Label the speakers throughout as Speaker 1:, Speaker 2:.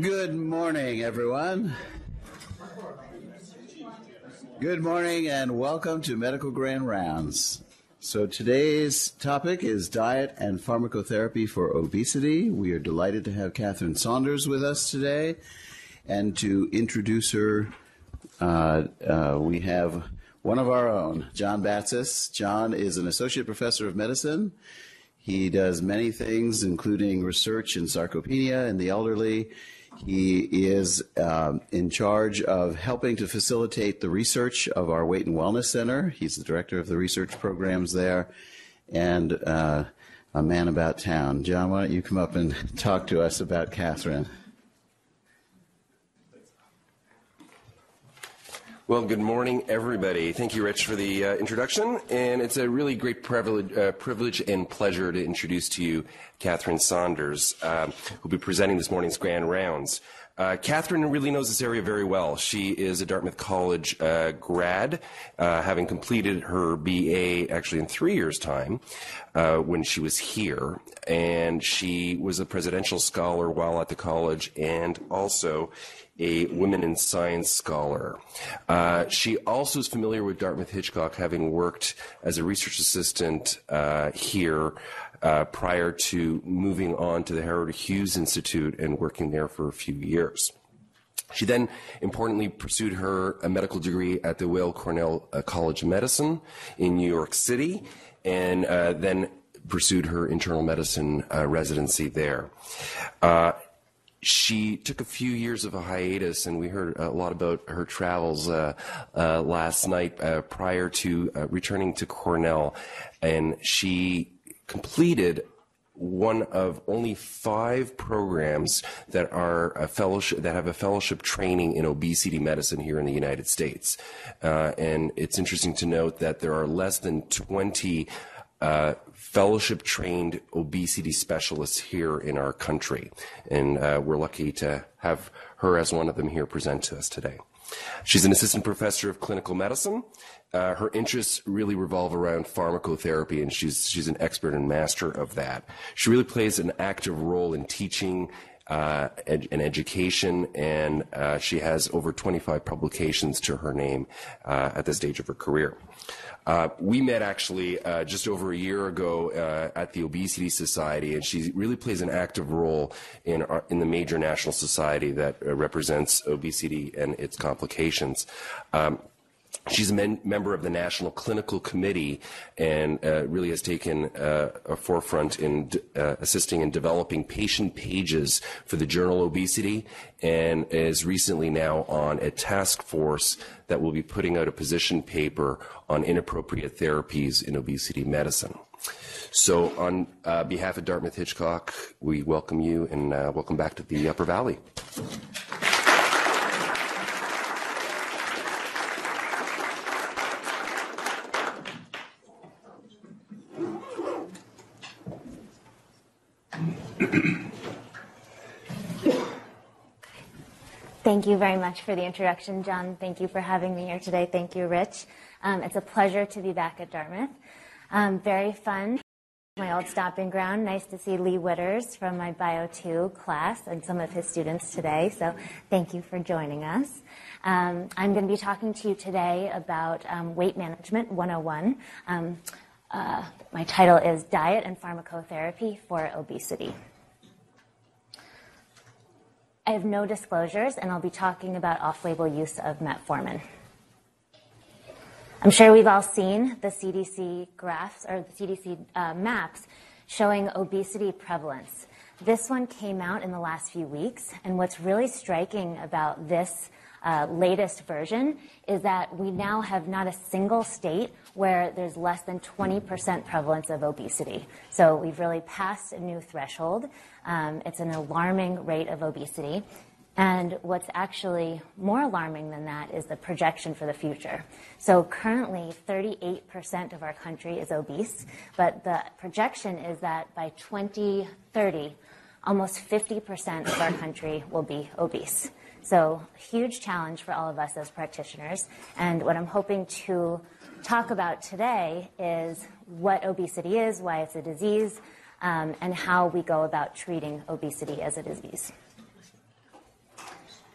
Speaker 1: Good morning, everyone. Good morning and welcome to Medical Grand Rounds. So today's topic is diet and pharmacotherapy for obesity. We are delighted to have Katherine Saunders with us today. And to introduce her, uh, uh, we have one of our own, John Batsis. John is an associate professor of medicine. He does many things, including research in sarcopenia in the elderly. He is um, in charge of helping to facilitate the research of our Weight and Wellness Center. He's the director of the research programs there and uh, a man about town. John, why don't you come up and talk to us about Katherine?
Speaker 2: Well, good morning, everybody. Thank you, Rich, for the uh, introduction. And it's a really great privilege, uh, privilege and pleasure to introduce to you Katherine Saunders, uh, who'll be presenting this morning's Grand Rounds. Uh, Katherine really knows this area very well. She is a Dartmouth College uh, grad, uh, having completed her BA actually in three years' time uh, when she was here. And she was a presidential scholar while at the college and also a Women in Science scholar. Uh, she also is familiar with Dartmouth Hitchcock, having worked as a research assistant uh, here uh, prior to moving on to the Howard Hughes Institute and working there for a few years. She then importantly pursued her medical degree at the Weill Cornell uh, College of Medicine in New York City and uh, then pursued her internal medicine uh, residency there. She took a few years of a hiatus, and we heard a lot about her travels uh, uh, last night uh, prior to uh, returning to Cornell. And she completed one of only five programs that are a fellowship that have a fellowship training in obesity medicine here in the United States. Uh, and it's interesting to note that there are less than 20 fellowship trained obesity specialists here in our country. And uh, we're lucky to have her as one of them here present to us today. She's an assistant professor of clinical medicine. Uh, her interests really revolve around pharmacotherapy, and she's she's an expert and master of that. She really plays an active role in teaching uh, ed- education, and uh, she has over 25 publications to her name uh, at this stage of her career. Uh, we met actually uh, just over a year ago uh, at the Obesity Society, and she really plays an active role in our, in the major national society that represents obesity and its complications. Um, She's a men- member of the National Clinical Committee and uh, really has taken uh, a forefront in d- uh, assisting in developing patient pages for the journal Obesity and is recently now on a task force that will be putting out a position paper on inappropriate therapies in obesity medicine. So, on uh, behalf of Dartmouth Hitchcock, we welcome you and uh, welcome back to the Upper Valley.
Speaker 3: Thank you very much for the introduction, John. Thank you for having me here today. Thank you, Rich. Um, it's a pleasure to be back at Dartmouth. Um, very fun. My old stopping ground. Nice to see Lee Witters from my Bio 2 class and some of his students today. So thank you for joining us. Um, I'm going to be talking to you today about um, Weight Management 101. Um, uh, my title is Diet and Pharmacotherapy for Obesity. I have no disclosures, and I'll be talking about off-label use of metformin. I'm sure we've all seen the CDC graphs or the CDC uh, maps showing obesity prevalence. This one came out in the last few weeks, and what's really striking about this uh, latest version is that we now have not a single state where there's less than 20% prevalence of obesity. So we've really passed a new threshold. Um, it's an alarming rate of obesity. And what's actually more alarming than that is the projection for the future. So currently, 38% of our country is obese, but the projection is that by 2030, almost 50% of our country will be obese. So, huge challenge for all of us as practitioners. And what I'm hoping to talk about today is what obesity is, why it's a disease, um, and how we go about treating obesity as a disease.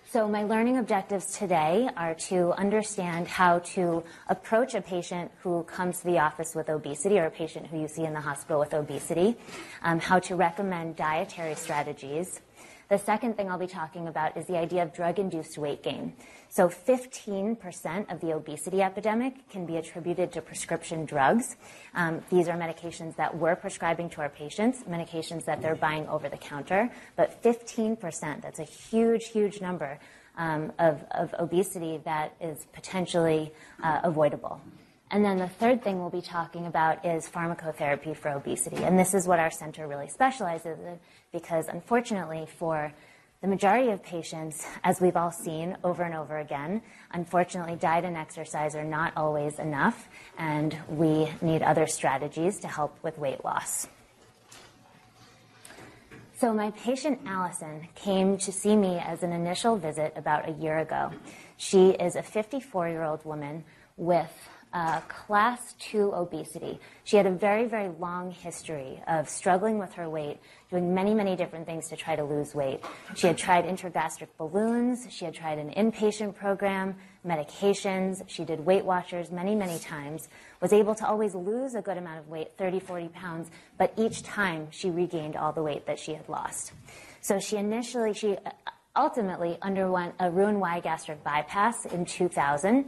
Speaker 3: So my learning objectives today are to understand how to approach a patient who comes to the office with obesity or a patient who you see in the hospital with obesity, um, how to recommend dietary strategies, the second thing I'll be talking about is the idea of drug-induced weight gain. So 15% of the obesity epidemic can be attributed to prescription drugs. Um, these are medications that we're prescribing to our patients, medications that they're buying over the counter. But 15%, that's a huge, huge number um, of, of, obesity that is potentially uh, avoidable. And then the third thing we'll be talking about is pharmacotherapy for obesity. And this is what our center really specializes in because unfortunately for the majority of patients, as we've all seen over and over again, unfortunately, diet and exercise are not always enough, and we need other strategies to help with weight loss. So, my patient Allison came to see me as an initial visit about a year ago. She is a 54 year old woman with uh, class 2 obesity. She had a very, very long history of struggling with her weight, doing many, many different things to try to lose weight. She had tried intragastric balloons, she had tried an inpatient program, medications, she did Weight Watchers many, many times, was able to always lose a good amount of weight, 30, 40 pounds, but each time she regained all the weight that she had lost. So she initially, she ultimately underwent a Roux-en-Y gastric bypass in 2000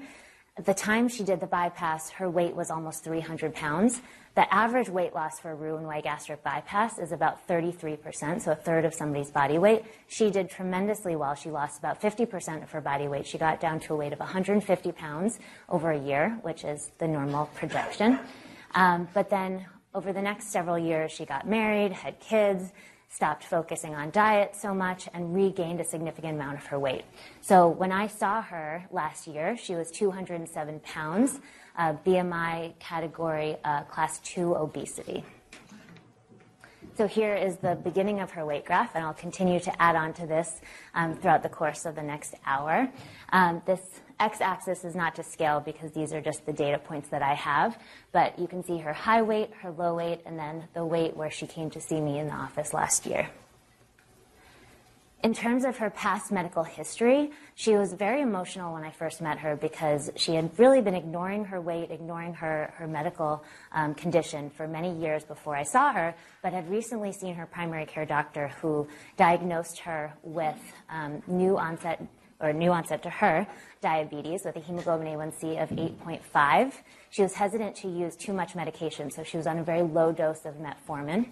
Speaker 3: at the time she did the bypass, her weight was almost 300 pounds. The average weight loss for a Roux-en-Y gastric bypass is about 33%, so a third of somebody's body weight. She did tremendously well. She lost about 50% of her body weight. She got down to a weight of 150 pounds over a year, which is the normal projection. Um, but then over the next several years, she got married, had kids, stopped focusing on diet so much and regained a significant amount of her weight. So when I saw her last year, she was 207 pounds, uh, BMI category uh, class 2 obesity. So here is the beginning of her weight graph, and I'll continue to add on to this um, throughout the course of the next hour. Um, this x-axis is not to scale because these are just the data points that I have, but you can see her high weight, her low weight, and then the weight where she came to see me in the office last year. In terms of her past medical history, she was very emotional when I first met her because she had really been ignoring her weight, ignoring her, her medical um, condition for many years before I saw her, but had recently seen her primary care doctor who diagnosed her with um, new onset or new onset to her diabetes with a hemoglobin A1C of 8.5. She was hesitant to use too much medication, so she was on a very low dose of metformin.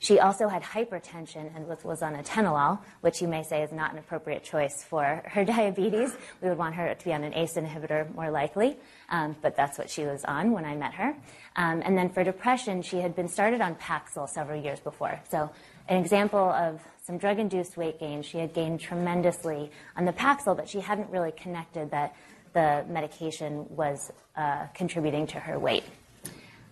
Speaker 3: She also had hypertension and was on atenolol, which you may say is not an appropriate choice for her diabetes. We would want her to be on an ACE inhibitor more likely, um, but that's what she was on when I met her. Um, and then for depression, she had been started on Paxil several years before. So an example of some drug induced weight gain. She had gained tremendously on the Paxil, but she hadn't really connected that the medication was uh, contributing to her weight.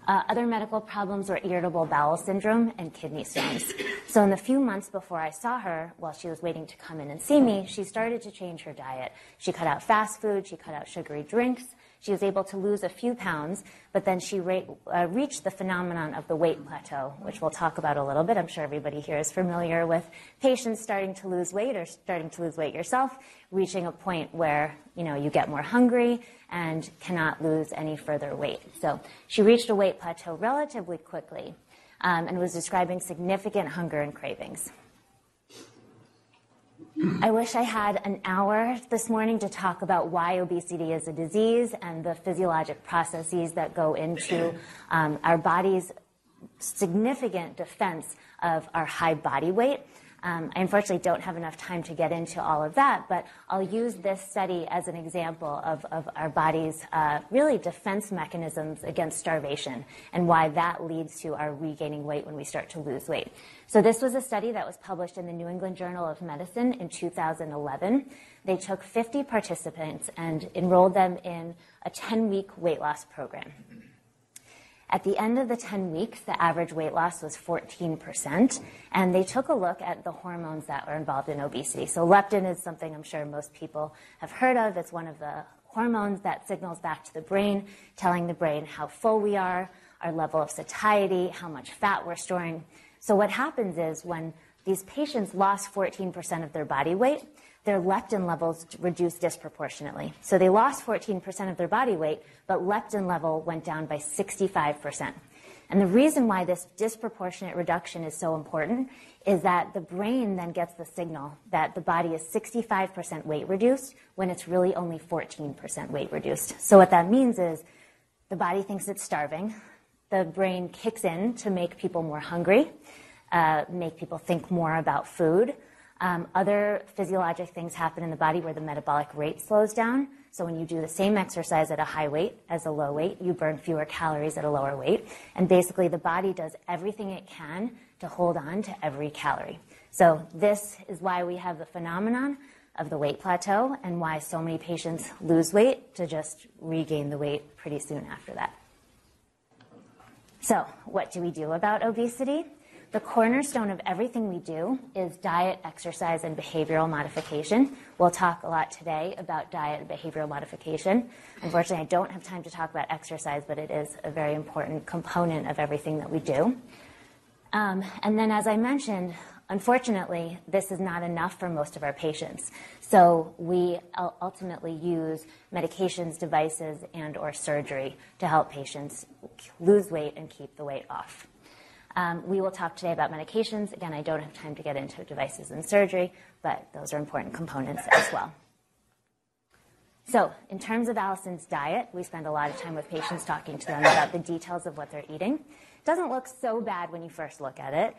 Speaker 3: Uh, other medical problems were irritable bowel syndrome and kidney stones. So, in the few months before I saw her, while she was waiting to come in and see me, she started to change her diet. She cut out fast food, she cut out sugary drinks, she was able to lose a few pounds, but then she uh, reached the phenomenon of the weight plateau, which we'll talk about a little bit. I'm sure everybody here is familiar with patients starting to lose weight or starting to lose weight yourself, reaching a point where you know you get more hungry and cannot lose any further weight. So she reached a weight plateau relatively quickly um, and was describing significant hunger and cravings. I wish I had an hour this morning to talk about why obesity is a disease and the physiologic processes that go into um, our body's significant defense of our high body weight. Um, I unfortunately don't have enough time to get into all of that, but I'll use this study as an example of, of our body's uh, really defense mechanisms against starvation and why that leads to our regaining weight when we start to lose weight. So this was a study that was published in the New England Journal of Medicine in 2011. They took 50 participants and enrolled them in a 10-week weight loss program. At the end of the 10 weeks, the average weight loss was 14%, and they took a look at the hormones that were involved in obesity. So leptin is something I'm sure most people have heard of. It's one of the hormones that signals back to the brain, telling the brain how full we are, our level of satiety, how much fat we're storing. So what happens is when these patients lost 14% of their body weight, their leptin levels reduced disproportionately. So they lost 14% of their body weight, but leptin level went down by 65%. And the reason why this disproportionate reduction is so important is that the brain then gets the signal that the body is 65% weight reduced when it's really only 14% weight reduced. So what that means is the body thinks it's starving. The brain kicks in to make people more hungry, uh, make people think more about food. Um, other physiologic things happen in the body where the metabolic rate slows down. So when you do the same exercise at a high weight as a low weight, you burn fewer calories at a lower weight. And basically, the body does everything it can to hold on to every calorie. So this is why we have the phenomenon of the weight plateau and why so many patients lose weight to just regain the weight pretty soon after that. So what do we do about obesity? The cornerstone of everything we do is diet, exercise, and behavioral modification. We'll talk a lot today about diet and behavioral modification. Unfortunately, I don't have time to talk about exercise, but it is a very important component of everything that we do. Um, and then, as I mentioned, unfortunately, this is not enough for most of our patients. So we ultimately use medications, devices, and or surgery to help patients lose weight and keep the weight off. Um, we will talk today about medications. Again, I don't have time to get into devices and surgery, but those are important components as well. So, in terms of Allison's diet, we spend a lot of time with patients talking to them about the details of what they're eating. It doesn't look so bad when you first look at it,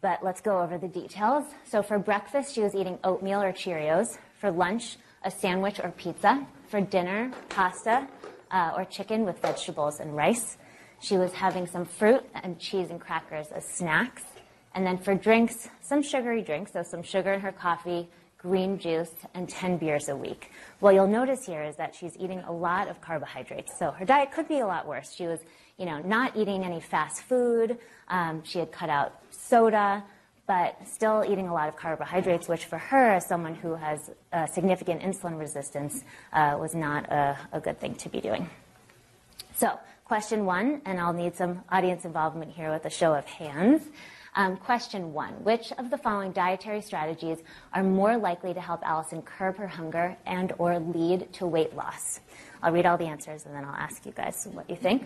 Speaker 3: but let's go over the details. So, for breakfast, she was eating oatmeal or Cheerios. For lunch, a sandwich or pizza. For dinner, pasta uh, or chicken with vegetables and rice. She was having some fruit and cheese and crackers as snacks. And then for drinks, some sugary drinks, so some sugar in her coffee, green juice, and 10 beers a week. What you'll notice here is that she's eating a lot of carbohydrates. So her diet could be a lot worse. She was, you know, not eating any fast food. Um, she had cut out soda, but still eating a lot of carbohydrates, which for her, as someone who has significant insulin resistance, uh, was not a, a good thing to be doing. So Question one, and I'll need some audience involvement here with a show of hands. Um, question one Which of the following dietary strategies are more likely to help Allison curb her hunger and or lead to weight loss? I'll read all the answers and then I'll ask you guys what you think.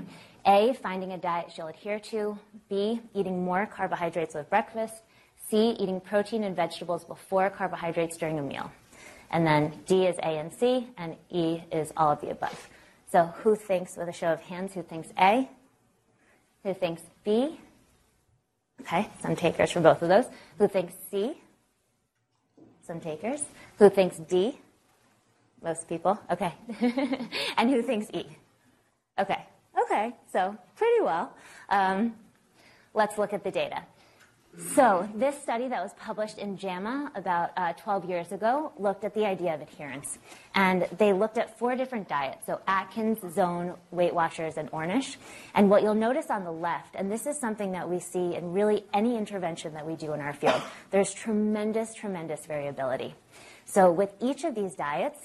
Speaker 3: A, finding a diet she'll adhere to. B, eating more carbohydrates with breakfast. C, eating protein and vegetables before carbohydrates during a meal. And then D is A and C, and E is all of the above. So who thinks, with a show of hands, who thinks A? Who thinks B? Okay, some takers for both of those. Who thinks C? Some takers. Who thinks D? Most people. Okay. and who thinks E? Okay. Okay, so pretty well. Um, let's look at the data. So, this study that was published in JAMA about uh, 12 years ago looked at the idea of adherence. And they looked at four different diets so, Atkins, Zone, Weight Watchers, and Ornish. And what you'll notice on the left, and this is something that we see in really any intervention that we do in our field, there's tremendous, tremendous variability. So, with each of these diets,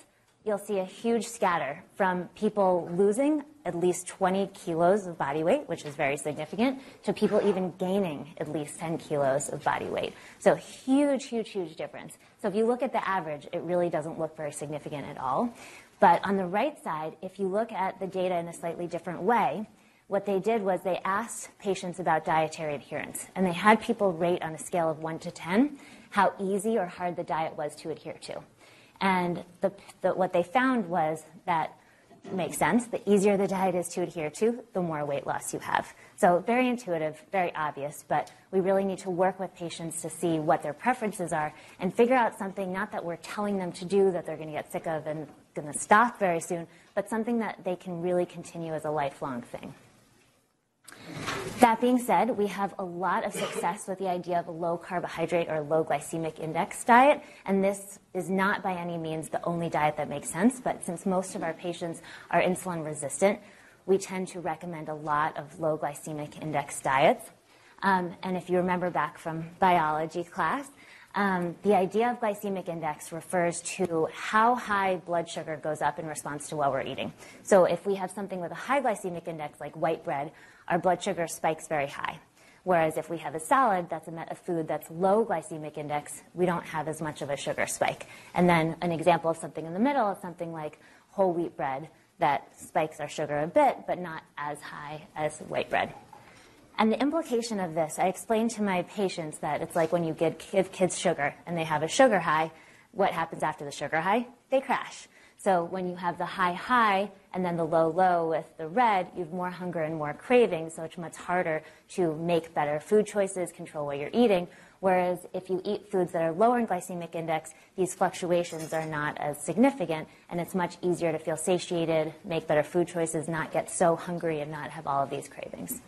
Speaker 3: you'll see a huge scatter from people losing at least 20 kilos of body weight, which is very significant, to people even gaining at least 10 kilos of body weight. So huge, huge, huge difference. So if you look at the average, it really doesn't look very significant at all. But on the right side, if you look at the data in a slightly different way, what they did was they asked patients about dietary adherence. And they had people rate on a scale of 1 to 10 how easy or hard the diet was to adhere to. And the, the, what they found was that makes sense. The easier the diet is to adhere to, the more weight loss you have. So very intuitive, very obvious, but we really need to work with patients to see what their preferences are and figure out something not that we're telling them to do that they're going to get sick of and going to stop very soon, but something that they can really continue as a lifelong thing. That being said, we have a lot of success with the idea of a low carbohydrate or low glycemic index diet, and this is not by any means the only diet that makes sense, but since most of our patients are insulin resistant, we tend to recommend a lot of low glycemic index diets. Um, and if you remember back from biology class, um, the idea of glycemic index refers to how high blood sugar goes up in response to what we're eating. So if we have something with a high glycemic index like white bread, our blood sugar spikes very high. Whereas if we have a salad, that's a, food that's low glycemic index, we don't have as much of a sugar spike. And then an example of something in the middle is something like whole wheat bread that spikes our sugar a bit, but not as high as white bread. And the implication of this, I explained to my patients that it's like when you give kids sugar and they have a sugar high, what happens after the sugar high? They crash. So when you have the high high and then the low low with the red, you have more hunger and more craving, so it's much harder to make better food choices, control what you're eating. Whereas if you eat foods that are lower in glycemic index, these fluctuations are not as significant, and it's much easier to feel satiated, make better food choices, not get so hungry, and not have all of these cravings.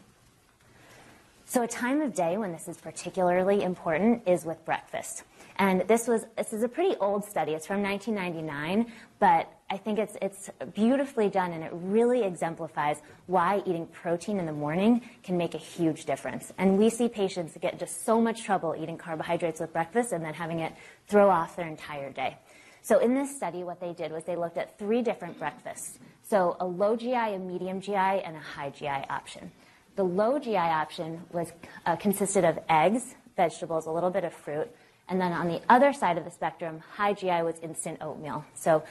Speaker 3: So a time of day when this is particularly important is with breakfast. And this was this is a pretty old study. It's from 1999, but I think it's it's beautifully done and it really exemplifies why eating protein in the morning can make a huge difference. And we see patients get just so much trouble eating carbohydrates with breakfast and then having it throw off their entire day. So in this study, what they did was they looked at three different breakfasts. So a low GI, a medium GI, and a high GI option. The low GI option was uh, consisted of eggs, vegetables, a little bit of fruit, and then on the other side of the spectrum, high GI was instant oatmeal. So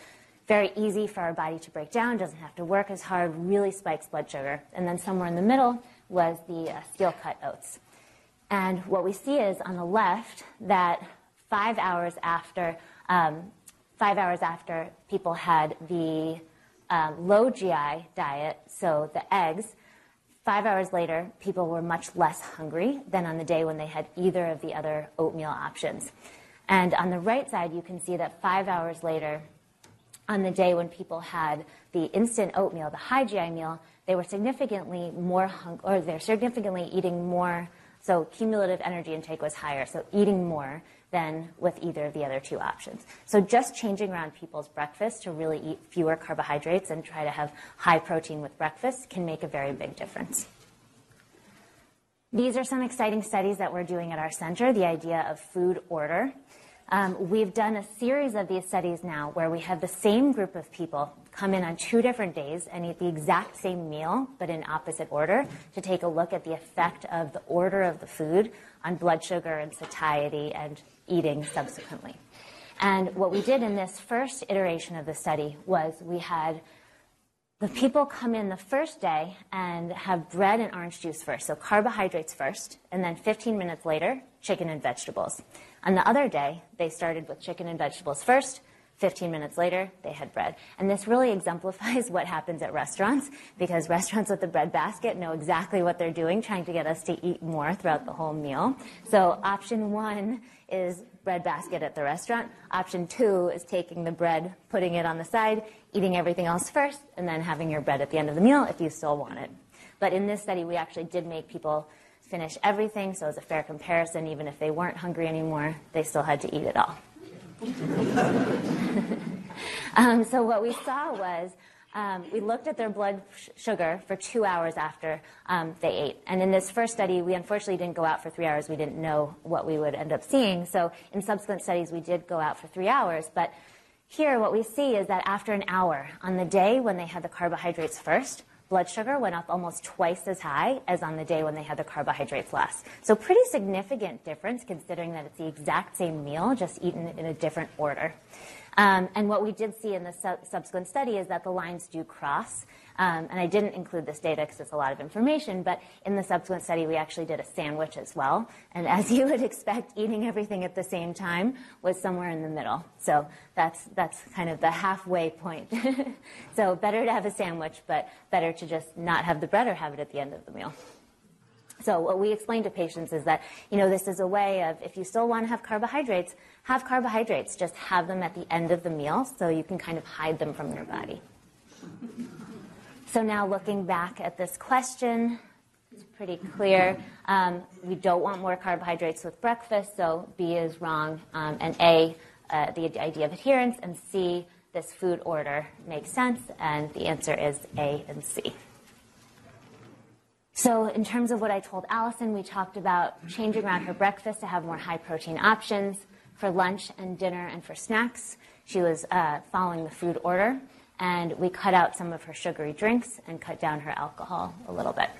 Speaker 3: very easy for our body to break down, doesn't have to work as hard, really spikes blood sugar. And then somewhere in the middle was the uh, steel cut oats. And what we see is on the left that five hours after, um, five hours after people had the uh, low GI diet, so the eggs, Five hours later, people were much less hungry than on the day when they had either of the other oatmeal options. And on the right side, you can see that five hours later, on the day when people had the instant oatmeal, the high GI meal, they were significantly more hung- or they're significantly eating more. So cumulative energy intake was higher. So eating more than with either of the other two options. So just changing around people's breakfast to really eat fewer carbohydrates and try to have high protein with breakfast can make a very big difference. These are some exciting studies that we're doing at our center, the idea of food order. Um, we've done a series of these studies now where we have the same group of people come in on two different days and eat the exact same meal, but in opposite order, to take a look at the effect of the order of the food on blood sugar and satiety and eating subsequently. And what we did in this first iteration of the study was we had the people come in the first day and have bread and orange juice first, so carbohydrates first, and then 15 minutes later, chicken and vegetables. On the other day, they started with chicken and vegetables first, 15 minutes later, they had bread. And this really exemplifies what happens at restaurants because restaurants with the bread basket know exactly what they're doing, trying to get us to eat more throughout the whole meal. So option one is bread basket at the restaurant. Option two is taking the bread, putting it on the side, eating everything else first, and then having your bread at the end of the meal if you still want it. But in this study, we actually did make people finish everything, so it was a fair comparison. Even if they weren't hungry anymore, they still had to eat it all. um, so what we saw was um, we looked at their blood sugar for two hours after um, they ate. And in this first study, we unfortunately didn't go out for three hours. We didn't know what we would end up seeing. So in subsequent studies, we did go out for three hours. But here, what we see is that after an hour, on the day when they had the carbohydrates first, blood sugar went up almost twice as high as on the day when they had the carbohydrates last. So pretty significant difference considering that it's the exact same meal, just eaten in a different order. Um, and what we did see in the su- subsequent study is that the lines do cross. Um, and I didn't include this data because it's a lot of information, but in the subsequent study, we actually did a sandwich as well. And as you would expect, eating everything at the same time was somewhere in the middle. So that's, that's kind of the halfway point. so better to have a sandwich, but better to just not have the bread or have it at the end of the meal. So what we explain to patients is that, you know, this is a way of if you still want to have carbohydrates, have carbohydrates. Just have them at the end of the meal so you can kind of hide them from your body. So now looking back at this question, it's pretty clear. Um, we don't want more carbohydrates with breakfast, so B is wrong. Um, and A, uh, the idea of adherence, and C, this food order makes sense, and the answer is A and C. So, in terms of what I told Allison, we talked about changing around her breakfast to have more high protein options. For lunch and dinner and for snacks, she was uh, following the food order, and we cut out some of her sugary drinks and cut down her alcohol a little bit.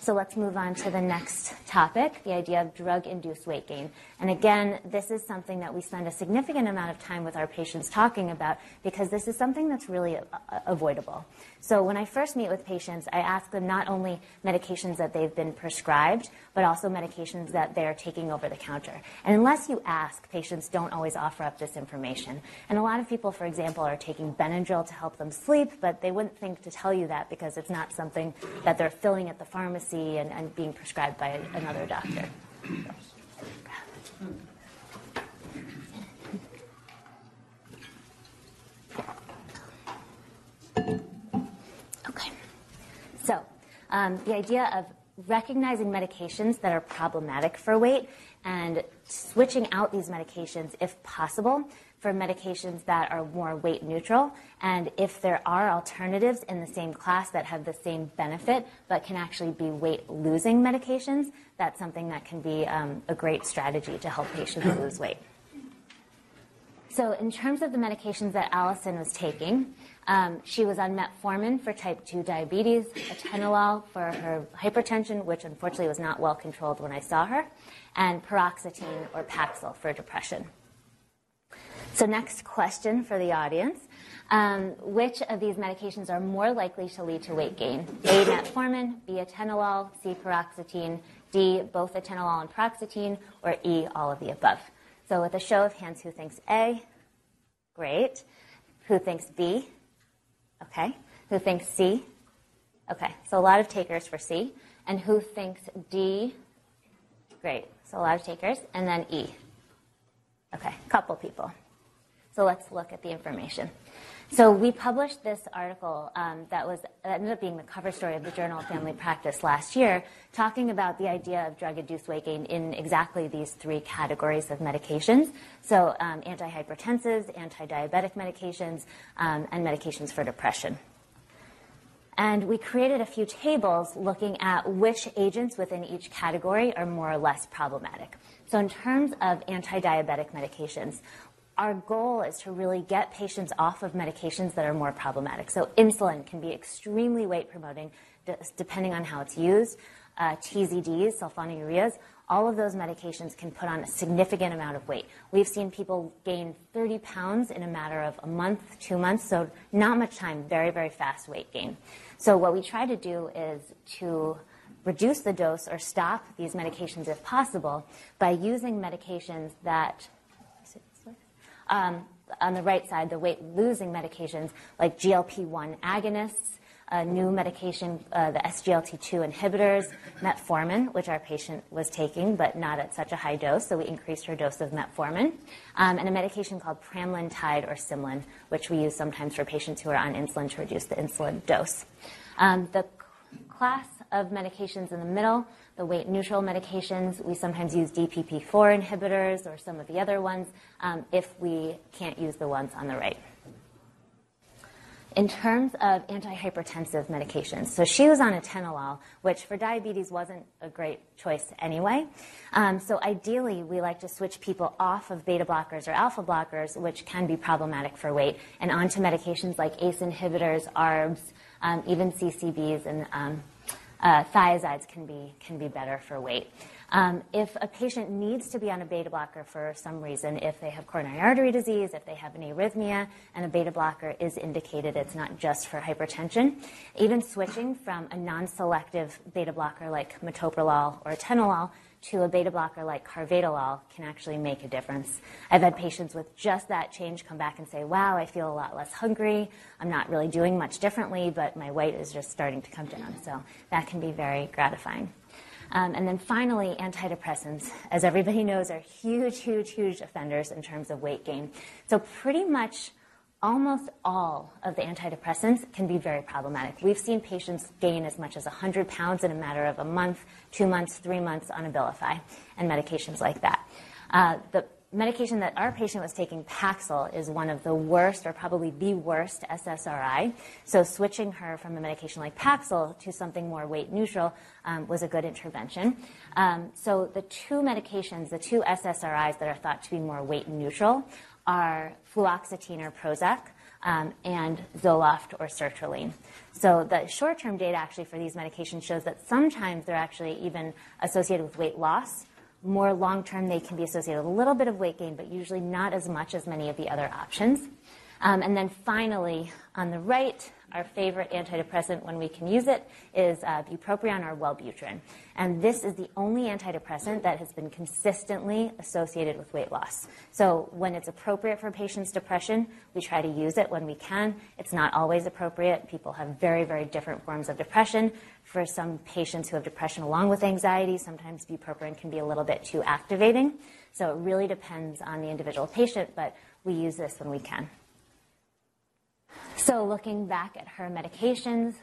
Speaker 3: So let's move on to the next topic, the idea of drug-induced weight gain. And again, this is something that we spend a significant amount of time with our patients talking about because this is something that's really uh, uh, avoidable. So when I first meet with patients, I ask them not only medications that they've been prescribed, but also medications that they're taking over the counter. And unless you ask, patients don't always offer up this information. And a lot of people, for example, are taking Benadryl to help them sleep, but they wouldn't think to tell you that because it's not something that they're filling at the pharmacy and, and being prescribed by another doctor. So, um, the idea of recognizing medications that are problematic for weight and switching out these medications if possible for medications that are more weight neutral. And if there are alternatives in the same class that have the same benefit but can actually be weight losing medications, that's something that can be um, a great strategy to help patients lose weight. So, in terms of the medications that Allison was taking, um, she was on metformin for type 2 diabetes, atenolol for her hypertension, which unfortunately was not well controlled when I saw her, and paroxetine or Paxil for depression. So, next question for the audience. Um, which of these medications are more likely to lead to weight gain? A, metformin, B, atenolol, C, paroxetine, D, both atenolol and paroxetine, or E, all of the above. So, with a show of hands, who thinks A? Great. Who thinks B? Okay. Who thinks C? Okay. So a lot of takers for C. And who thinks D? Great. So a lot of takers. And then E. Okay. A Couple people. So let's look at the information. So we published this article um, that was that ended up being the cover story of the Journal of Family Practice last year, talking about the idea of drug-induced weight gain in exactly these three categories of medications. So um, antihypertensives, anti-diabetic medications, um, and medications for depression. And we created a few tables looking at which agents within each category are more or less problematic. So in terms of anti-diabetic medications, our goal is to really get patients off of medications that are more problematic. So insulin can be extremely weight promoting depending on how it's used. Uh, TZDs, sulfonylureas, all of those medications can put on a significant amount of weight. We've seen people gain 30 pounds in a matter of a month, two months, so not much time, very, very fast weight gain. So what we try to do is to reduce the dose or stop these medications if possible by using medications that um, on the right side, the weight losing medications like GLP-1 agonists, a new medication, uh, the SGLT2 inhibitors, metformin, which our patient was taking, but not at such a high dose, so we increased her dose of metformin, um, and a medication called pramlintide or Symlin, which we use sometimes for patients who are on insulin to reduce the insulin dose. Um, the class of medications in the middle the weight neutral medications. We sometimes use DPP4 inhibitors or some of the other ones um, if we can't use the ones on the right. In terms of antihypertensive medications, so she was on atenolol, which for diabetes wasn't a great choice anyway. Um, so ideally, we like to switch people off of beta blockers or alpha blockers, which can be problematic for weight, and onto medications like ACE inhibitors, ARBs, um, even CCBs, and um, uh, thiazides can be, can be better for weight. Um, if a patient needs to be on a beta blocker for some reason, if they have coronary artery disease, if they have an arrhythmia, and a beta blocker is indicated, it's not just for hypertension. Even switching from a non-selective beta blocker like metoprolol or atenolol to a beta blocker like carvedilol can actually make a difference. I've had patients with just that change come back and say, wow, I feel a lot less hungry. I'm not really doing much differently, but my weight is just starting to come down. So that can be very gratifying. Um, and then finally, antidepressants, as everybody knows, are huge, huge, huge offenders in terms of weight gain. So pretty much almost all of the antidepressants can be very problematic. We've seen patients gain as much as 100 pounds in a matter of a month, two months, three months on Abilify and medications like that. Uh, the medication that our patient was taking, Paxil, is one of the worst or probably the worst SSRI. So switching her from a medication like Paxil to something more weight neutral um, was a good intervention. Um, so the two medications, the two SSRIs that are thought to be more weight neutral are fluoxetine or Prozac. um, and Zoloft or sertraline. So the short-term data actually for these medications shows that sometimes they're actually even associated with weight loss. More long-term, they can be associated with a little bit of weight gain, but usually not as much as many of the other options. Um, and then finally, on the right, our favorite antidepressant when we can use it is uh, bupropion or Wellbutrin. And this is the only antidepressant that has been consistently associated with weight loss. So when it's appropriate for a patient's depression, we try to use it when we can. It's not always appropriate. People have very, very different forms of depression. For some patients who have depression along with anxiety, sometimes bupropion can be a little bit too activating. So it really depends on the individual patient, but we use this when we can. So looking back at her medications,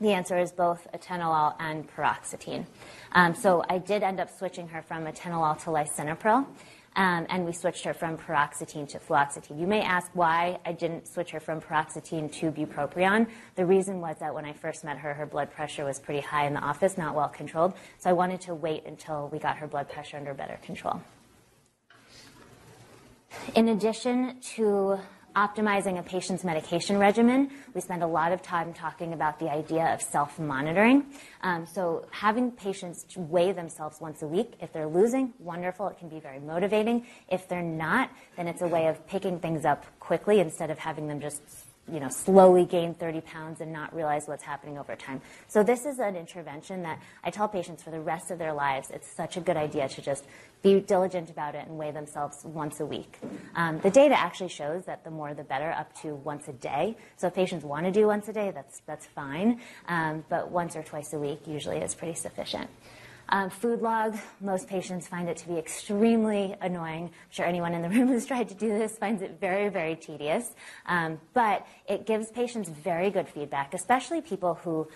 Speaker 3: the answer is both atenolol and paroxetine. Um, so I did end up switching her from atenolol to lisinopril, um, and we switched her from paroxetine to fluoxetine. You may ask why I didn't switch her from paroxetine to bupropion. The reason was that when I first met her, her blood pressure was pretty high in the office, not well controlled. So I wanted to wait until we got her blood pressure under better control. In addition to optimizing a patient's medication regimen, we spend a lot of time talking about the idea of self monitoring. Um, so, having patients weigh themselves once a week, if they're losing, wonderful, it can be very motivating. If they're not, then it's a way of picking things up quickly instead of having them just you know, slowly gain 30 pounds and not realize what's happening over time. So this is an intervention that I tell patients for the rest of their lives, it's such a good idea to just be diligent about it and weigh themselves once a week. Um, the data actually shows that the more the better, up to once a day. So if patients want to do once a day, that's, that's fine. Um, but once or twice a week usually is pretty sufficient. Um, food log, most patients find it to be extremely annoying. I'm sure anyone in the room who's tried to do this finds it very, very tedious. Um, but it gives patients very good feedback, especially people who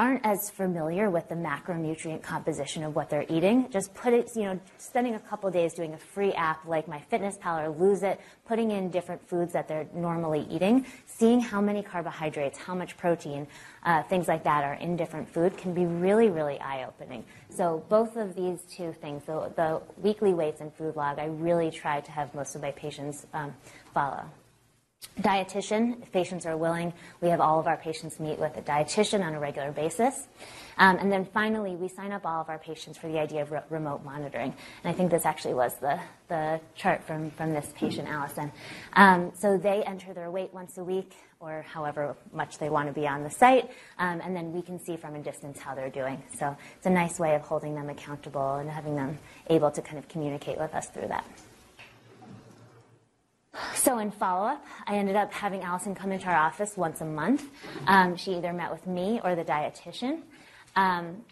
Speaker 3: aren't as familiar with the macronutrient composition of what they're eating, just put it, you know, spending a couple days doing a free app like MyFitnessPal or Lose It, putting in different foods that they're normally eating, seeing how many carbohydrates, how much protein, uh, things like that are in different food can be really, really eye-opening. So both of these two things, the, the weekly weights and food log, I really try to have most of my patients um, follow. Dietitian, if patients are willing, we have all of our patients meet with a dietitian on a regular basis. Um, and then finally, we sign up all of our patients for the idea of re- remote monitoring. And I think this actually was the, the chart from, from this patient, Allison. Um, so they enter their weight once a week or however much they want to be on the site, um, and then we can see from a distance how they're doing. So it's a nice way of holding them accountable and having them able to kind of communicate with us through that. So in follow-up, I ended up having Allison come into our office once a month. Um, she either met with me or the dietitian. Um,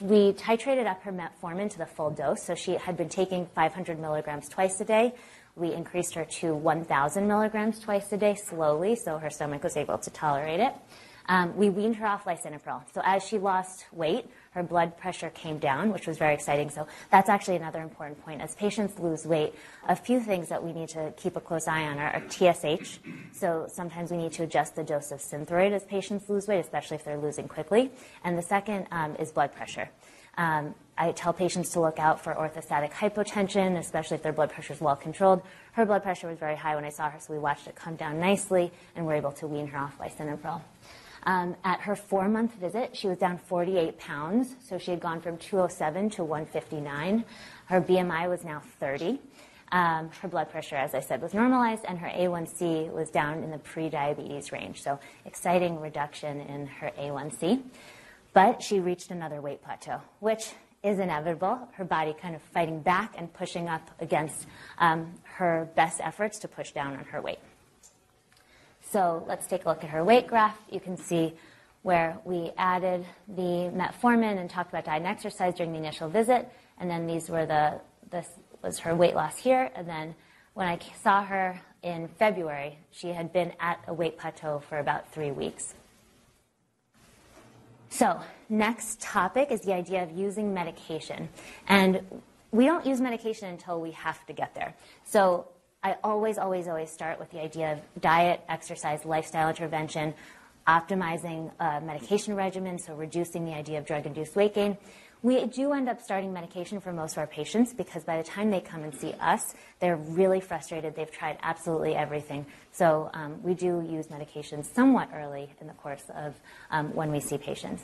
Speaker 3: we titrated up her metformin to the full dose. So she had been taking 500 milligrams twice a day. We increased her to 1,000 milligrams twice a day slowly, so her stomach was able to tolerate it. Um, we weaned her off lisinopril. So as she lost weight, her blood pressure came down, which was very exciting. So that's actually another important point. As patients lose weight, a few things that we need to keep a close eye on are, are TSH. So sometimes we need to adjust the dose of Synthroid as patients lose weight, especially if they're losing quickly. And the second um, is blood pressure. Um, I tell patients to look out for orthostatic hypotension, especially if their blood pressure is well controlled. Her blood pressure was very high when I saw her, so we watched it come down nicely and were able to wean her off lisinopril. Um, at her four month visit, she was down 48 pounds, so she had gone from 207 to 159. Her BMI was now 30. Um, her blood pressure, as I said, was normalized, and her A1C was down in the pre diabetes range. So, exciting reduction in her A1C. But she reached another weight plateau, which is inevitable. Her body kind of fighting back and pushing up against um, her best efforts to push down on her weight. So let's take a look at her weight graph. You can see where we added the metformin and talked about diet and exercise during the initial visit, and then these were the this was her weight loss here, and then when I saw her in February, she had been at a weight plateau for about three weeks. So, next topic is the idea of using medication. And we don't use medication until we have to get there. So, I always, always, always start with the idea of diet, exercise, lifestyle intervention, optimizing a medication regimen, so reducing the idea of drug induced weight gain. We do end up starting medication for most of our patients because by the time they come and see us, they're really frustrated. They've tried absolutely everything. So um, we do use medications somewhat early in the course of um, when we see patients.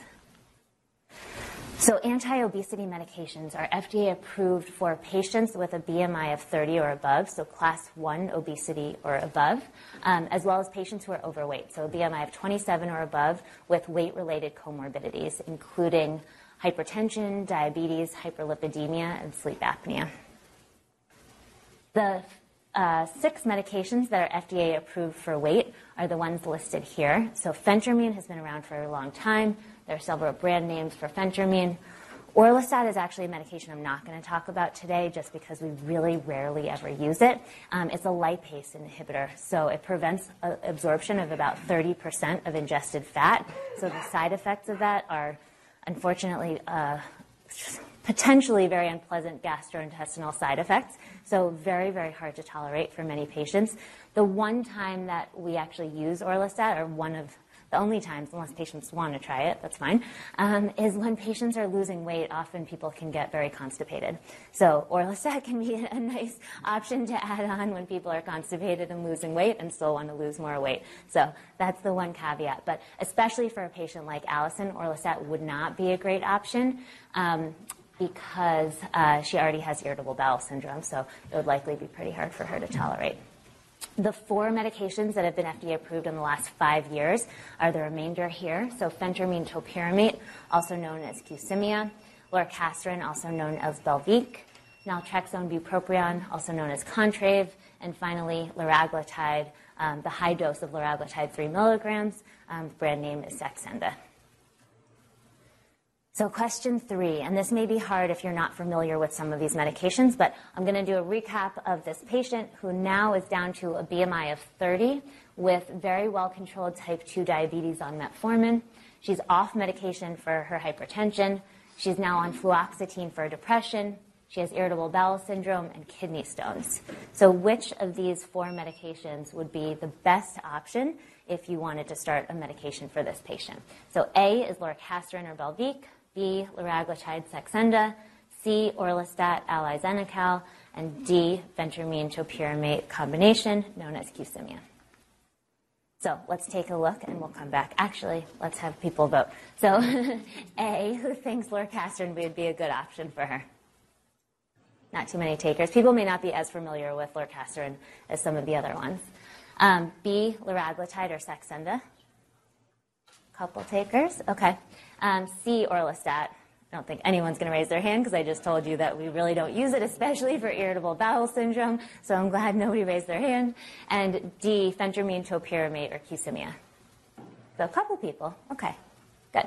Speaker 3: So anti-obesity medications are FDA approved for patients with a BMI of 30 or above, so class 1 obesity or above, um, as well as patients who are overweight, so a BMI of 27 or above with weight-related comorbidities, including hypertension, diabetes, hyperlipidemia, and sleep apnea. The uh, six medications that are FDA approved for weight are the ones listed here. So phentermine has been around for a long time. There are several brand names for phentermine. Orlistat is actually a medication I'm not going to talk about today just because we really rarely ever use it. Um, it's a lipase inhibitor, so it prevents uh, absorption of about 30% of ingested fat. So the side effects of that are unfortunately uh, potentially very unpleasant gastrointestinal side effects. So very, very hard to tolerate for many patients. The one time that we actually use Orlistat, or one of the only times, unless patients want to try it, that's fine, um, is when patients are losing weight, often people can get very constipated. So Orlistat can be a nice option to add on when people are constipated and losing weight and still want to lose more weight. So that's the one caveat. But especially for a patient like Allison, Orlistat would not be a great option. Um, because uh, she already has irritable bowel syndrome, so it would likely be pretty hard for her to tolerate. The four medications that have been FDA approved in the last five years are the remainder here. So phentermine topiramate, also known as Qsymia, lorcaserin, also known as Belviq, naltrexone bupropion, also known as Contrave, and finally liraglutide, um, the high dose of liraglutide, 3 milligrams. Um, brand name is Saxenda. So question three, and this may be hard if you're not familiar with some of these medications, but I'm going to do a recap of this patient who now is down to a BMI of 30 with very well controlled type 2 diabetes on metformin. She's off medication for her hypertension. She's now on fluoxetine for depression. She has irritable bowel syndrome and kidney stones. So which of these four medications would be the best option if you wanted to start a medication for this patient? So A is lorcaserin or Belviq. B, liraglutide Saxenda, C, orlistat Alli Xenical, and D, phentermine topiramate combination, known as Qsymia. So let's take a look and we'll come back. Actually, let's have people vote. So, A, who thinks lorcaserin would be a good option for her? Not too many takers. People may not be as familiar with lorcaserin as some of the other ones. Um, B, liraglutide or Saxenda. Couple takers. Okay. Um, C, orlistat. I don't think anyone's going to raise their hand because I just told you that we really don't use it, especially for irritable bowel syndrome. So I'm glad nobody raised their hand. And D, phentermine topiramate or Qsymia. So a couple people. Okay, good.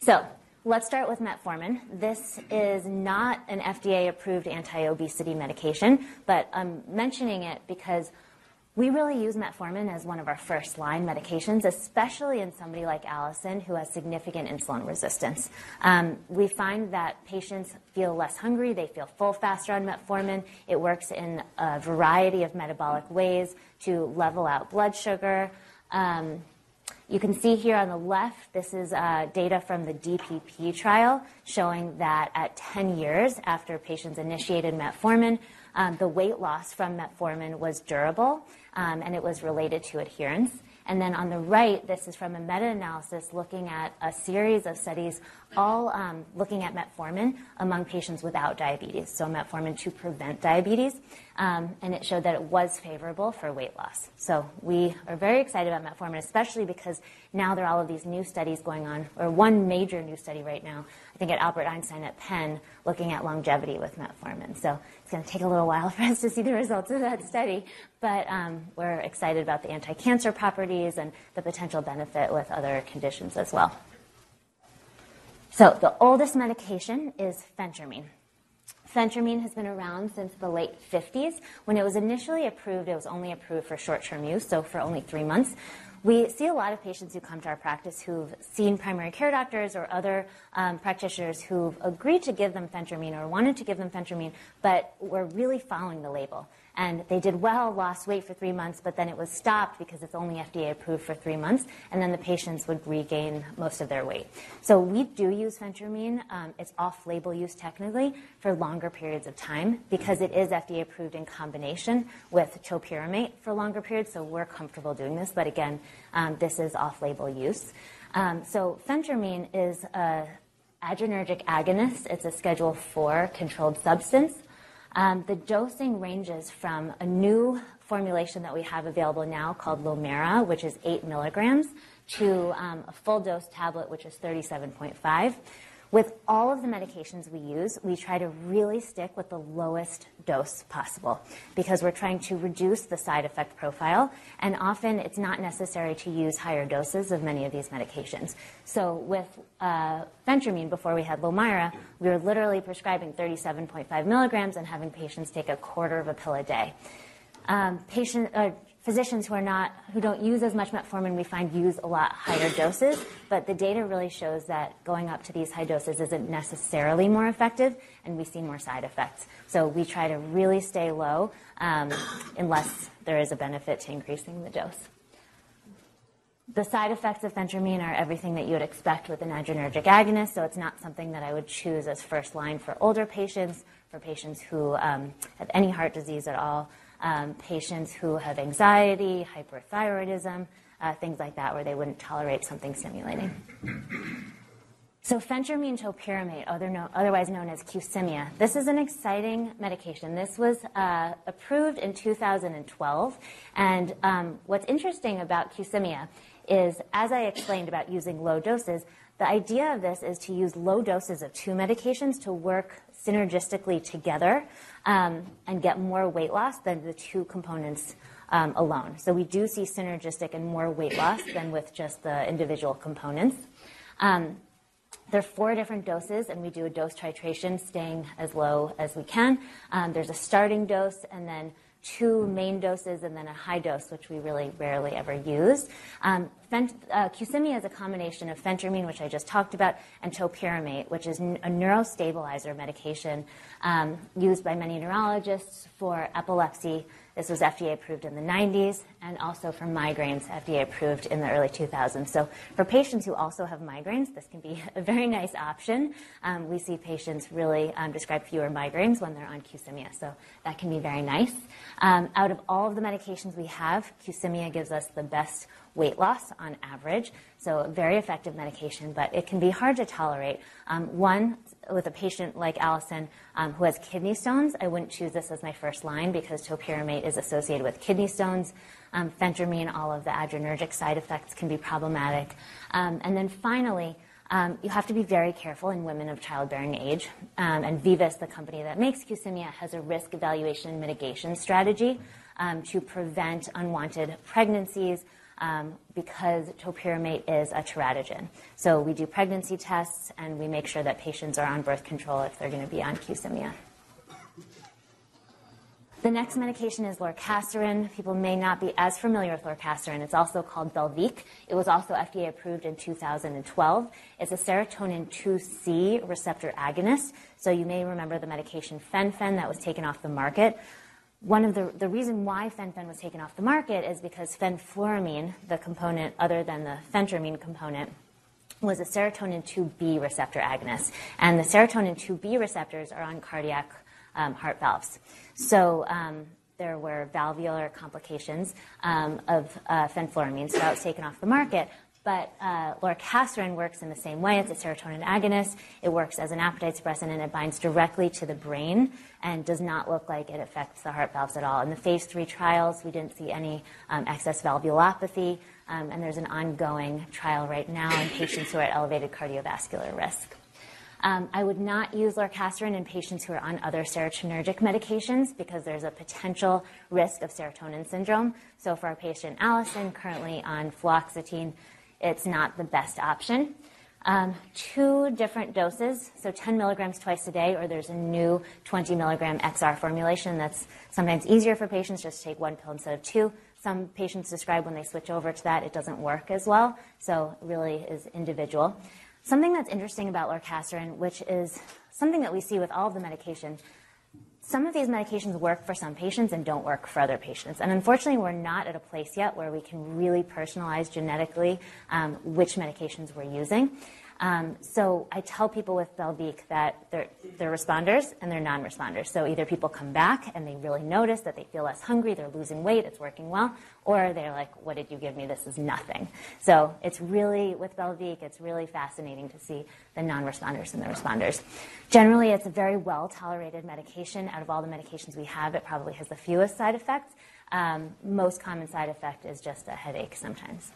Speaker 3: So let's start with metformin. This is not an FDA approved anti obesity medication, but I'm mentioning it because we really use metformin as one of our first line medications, especially in somebody like Allison who has significant insulin resistance. Um, we find that patients feel less hungry, they feel full faster on metformin. It works in a variety of metabolic ways to level out blood sugar. Um, you can see here on the left, this is uh, data from the DPP trial showing that at 10 years after patients initiated metformin, um, the weight loss from metformin was durable um, and it was related to adherence. And then on the right, this is from a meta-analysis looking at a series of studies, all um, looking at metformin among patients without diabetes. So metformin to prevent diabetes, um, and it showed that it was favorable for weight loss. So we are very excited about metformin, especially because now there are all of these new studies going on, or one major new study right now, I think at Albert Einstein at Penn, looking at longevity with metformin. So it's going to take a little while for us to see the results of that study, but um, we're excited about the anti-cancer properties and the potential benefit with other conditions as well. So the oldest medication is phentermine. Phentermine has been around since the late 50s. When it was initially approved, it was only approved for short-term use, so for only three months. We see a lot of patients who come to our practice who've seen primary care doctors or other um, practitioners who've agreed to give them phentermine or wanted to give them phentermine, but were really following the label. And they did well, lost weight for three months, but then it was stopped because it's only FDA approved for three months, and then the patients would regain most of their weight. So we do use phentermine. Um, it's off-label use technically for longer periods of time because it is FDA approved in combination with topiramate for longer periods. So we're comfortable doing this, but again, um, this is off-label use. Um, so phentermine is a adrenergic agonist. It's a Schedule 4 controlled substance. Um, the dosing ranges from a new formulation that we have available now called Lomaira, which is 8 milligrams, to um, a full dose tablet, which is 37.5. With all of the medications we use, we try to really stick with the lowest dose possible because we're trying to reduce the side effect profile, and often it's not necessary to use higher doses of many of these medications. So with uh, phentermine, before we had Lomaira, we were literally prescribing 37.5 milligrams and having patients take a quarter of a pill a day. Um, patient, uh, physicians who are not who don't use as much metformin we find use a lot higher doses but the data really shows that going up to these high doses isn't necessarily more effective and we see more side effects. So we try to really stay low um, unless there is a benefit to increasing the dose. The side effects of phentermine are everything that you would expect with an adrenergic agonist, so it's not something that I would choose as first line for older patients, for patients who um, have any heart disease at all, um, patients who have anxiety, hyperthyroidism, uh, things like that, where they wouldn't tolerate something stimulating. So phentermine topiramate, otherwise known as Qsymia, this is an exciting medication. This was uh, approved in 2012, and um, what's interesting about Qsymia is, as I explained about using low doses, the idea of this is to use low doses of two medications to work synergistically together um, and get more weight loss than the two components um, alone. So we do see synergistic and more weight loss than with just the individual components. Um, there are four different doses, and we do a dose titration, staying as low as we can. Um, there's a starting dose, and then two main doses and then a high dose, which we really rarely ever use. Um, fent- uh, Qsymia is a combination of phentermine, which I just talked about, and topiramate, which is n- a neurostabilizer medication um, used by many neurologists for epilepsy, this was FDA approved in the 90s and also for migraines, FDA approved in the early 2000s. So for patients who also have migraines, this can be a very nice option. Um, we see patients really um, describe fewer migraines when they're on Qsymia, so that can be very nice. Um, out of all of the medications we have, Qsymia gives us the best weight loss on average. So very effective medication, but it can be hard to tolerate. Um, one, with a patient like Allison um, who has kidney stones, I wouldn't choose this as my first line because topiramate is associated with kidney stones. Um, phentermine, all of the adrenergic side effects can be problematic. Um, and then finally, um, you have to be very careful in women of childbearing age. Um, and Vivus, the company that makes Qsymia, has a risk evaluation and mitigation strategy um, to prevent unwanted pregnancies um, because topiramate is a teratogen. So we do pregnancy tests and we make sure that patients are on birth control if they're going to be on Qsymia. The next medication is lorcaserin. People may not be as familiar with lorcaserin. It's also called Belviq. It was also FDA approved in 2012. It's a serotonin 2C receptor agonist. So you may remember the medication fen-phen that was taken off the market one of the, the reason why fen-phen was taken off the market is because fenfluramine, the component other than the phentermine component, was a serotonin 2B receptor agonist. And the serotonin 2B receptors are on cardiac um, heart valves. So um, there were valvular complications um, of uh, fenfluramine, so that was taken off the market. But uh, lorcaserin works in the same way. It's a serotonin agonist. It works as an appetite suppressant, and it binds directly to the brain and does not look like it affects the heart valves at all. In the phase three trials, we didn't see any um, excess valvulopathy, um, and there's an ongoing trial right now in patients who are at elevated cardiovascular risk. Um, I would not use lorcaserin in patients who are on other serotonergic medications because there's a potential risk of serotonin syndrome. So for our patient Allison, currently on fluoxetine, it's not the best option. Um, two different doses, so 10 milligrams twice a day, or there's a new 20 milligram XR formulation that's sometimes easier for patients just to take one pill instead of two. Some patients describe when they switch over to that, it doesn't work as well, so it really is individual. Something that's interesting about lorcaserin, which is something that we see with all of the medication, some of these medications work for some patients and don't work for other patients. And unfortunately, we're not at a place yet where we can really personalize genetically um, which medications we're using. Um, so I tell people with Belviq that they're, they're responders and they're non-responders. So either people come back and they really notice that they feel less hungry, they're losing weight, it's working well, or they're like, what did you give me? This is nothing. So it's really, with Belviq, it's really fascinating to see the non-responders and the responders. Generally, it's a very well-tolerated medication. Out of all the medications we have, it probably has the fewest side effects. Um, most common side effect is just a headache sometimes.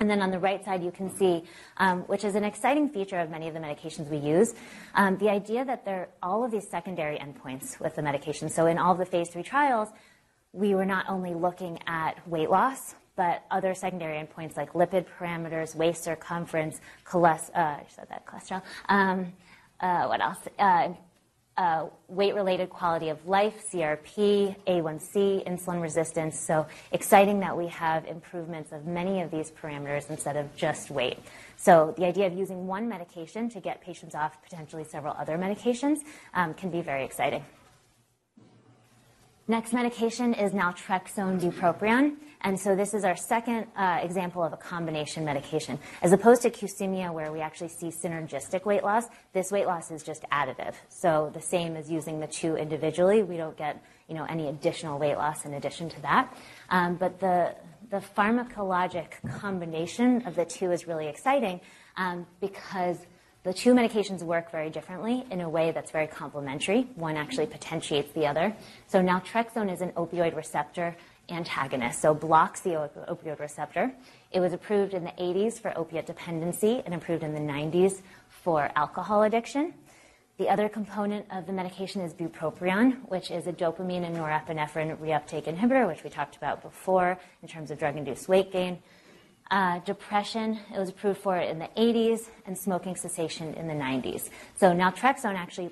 Speaker 3: And then on the right side, you can see, um, which is an exciting feature of many of the medications we use, um, the idea that there are all of these secondary endpoints with the medication. So in all of the phase three trials, we were not only looking at weight loss, but other secondary endpoints like lipid parameters, waist circumference, cholesterol, uh, I said that, cholesterol, um, uh, what else? Uh, uh, weight-related quality of life, CRP, A1C, insulin resistance. So exciting that we have improvements of many of these parameters instead of just weight. So the idea of using one medication to get patients off potentially several other medications um, can be very exciting. Next medication is naltrexone bupropion. And so this is our second uh, example of a combination medication. As opposed to Qsymia, where we actually see synergistic weight loss, this weight loss is just additive. So the same as using the two individually. We don't get you know, any additional weight loss in addition to that. Um, but the, the pharmacologic combination of the two is really exciting um, because the two medications work very differently in a way that's very complementary. One actually potentiates the other. So naltrexone is an opioid receptor antagonist, so blocks the op- opioid receptor. It was approved in the 80s for opiate dependency and approved in the 90s for alcohol addiction. The other component of the medication is bupropion, which is a dopamine and norepinephrine reuptake inhibitor, which we talked about before in terms of drug-induced weight gain. Uh, depression, it was approved for in the 80s, and smoking cessation in the 90s. So naltrexone actually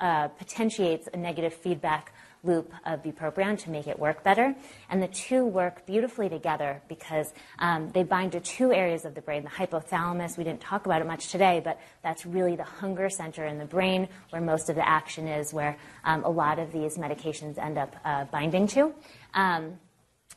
Speaker 3: uh, potentiates a negative feedback loop of bupropion to make it work better. And the two work beautifully together because um, they bind to two areas of the brain the hypothalamus, we didn't talk about it much today, but that's really the hunger center in the brain where most of the action is, where um, a lot of these medications end up uh, binding to. Um,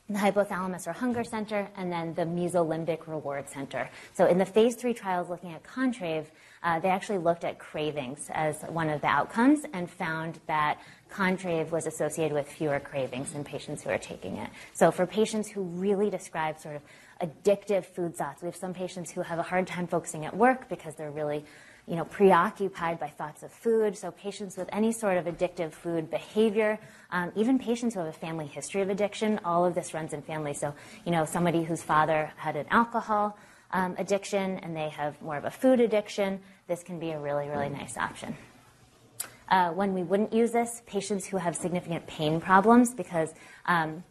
Speaker 3: the hypothalamus or hunger center, and then the mesolimbic reward center. So in the phase three trials looking at Contrave, uh, they actually looked at cravings as one of the outcomes and found that Contrave was associated with fewer cravings in patients who are taking it. So for patients who really describe sort of addictive food thoughts, we have some patients who have a hard time focusing at work because they're really you know, preoccupied by thoughts of food. So patients with any sort of addictive food behavior, um, even patients who have a family history of addiction, all of this runs in family. So, you know, somebody whose father had an alcohol um, addiction and they have more of a food addiction, this can be a really, really nice option. Uh, when we wouldn't use this, patients who have significant pain problems because um,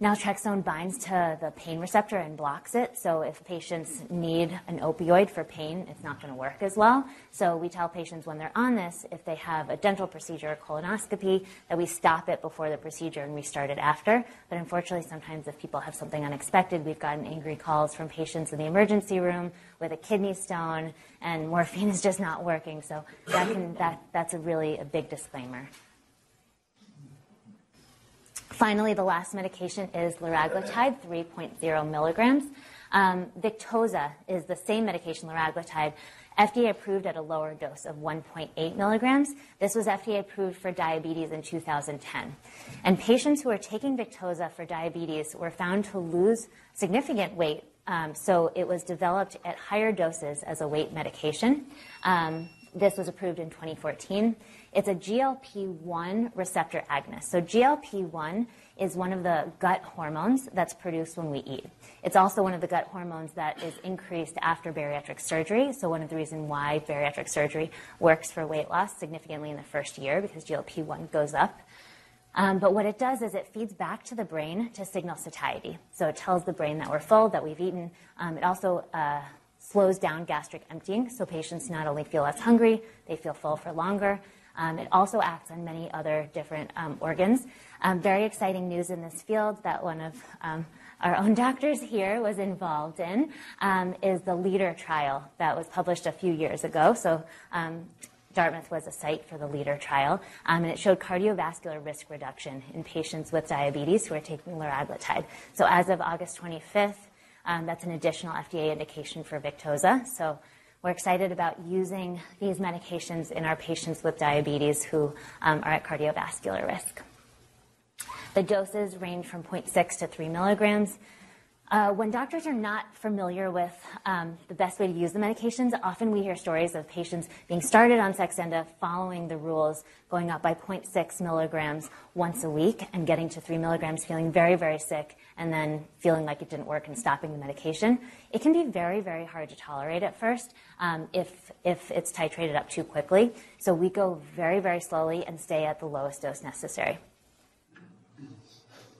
Speaker 3: Naltrexone binds to the pain receptor and blocks it. So if patients need an opioid for pain, it's not going to work as well. So we tell patients when they're on this, if they have a dental procedure or colonoscopy, that we stop it before the procedure and restart it after. But unfortunately, sometimes if people have something unexpected, we've gotten angry calls from patients in the emergency room with a kidney stone and morphine is just not working. So that can, that, that's a really a big disclaimer. Finally, the last medication is liraglutide, 3.0 milligrams. Um, Victoza is the same medication, liraglutide, FDA approved at a lower dose of 1.8 milligrams. This was FDA approved for diabetes in 2010. And patients who are taking Victoza for diabetes were found to lose significant weight. Um, so it was developed at higher doses as a weight medication. Um, this was approved in 2014. It's a GLP-1 receptor agonist. So GLP-1 is one of the gut hormones that's produced when we eat. It's also one of the gut hormones that is increased after bariatric surgery. So one of the reasons why bariatric surgery works for weight loss significantly in the first year because GLP-1 goes up. Um, but what it does is it feeds back to the brain to signal satiety. So it tells the brain that we're full, that we've eaten. Um, it also uh, slows down gastric emptying, so patients not only feel less hungry, they feel full for longer. Um, it also acts on many other different um, organs. Um, very exciting news in this field that one of um, our own doctors here was involved in is the LEADER trial that was published a few years ago. So Dartmouth was a site for the LEADER trial, um, and it showed cardiovascular risk reduction in patients with diabetes who are taking liraglutide. So as of August 25th, um, that's an additional FDA indication for Victoza. So we're excited about using these medications in our patients with diabetes who um, are at cardiovascular risk. The doses range from 0.6 to 3 milligrams. Uh, when doctors are not familiar with um, the best way to use the medications, often we hear stories of patients being started on Saxenda, following the rules, going up by 0.6 milligrams once a week, and getting to 3 milligrams, feeling very, very sick, and then feeling like it didn't work and stopping the medication. It can be very, very hard to tolerate at first um, if, if it's titrated up too quickly. So we go very, very slowly and stay at the lowest dose necessary.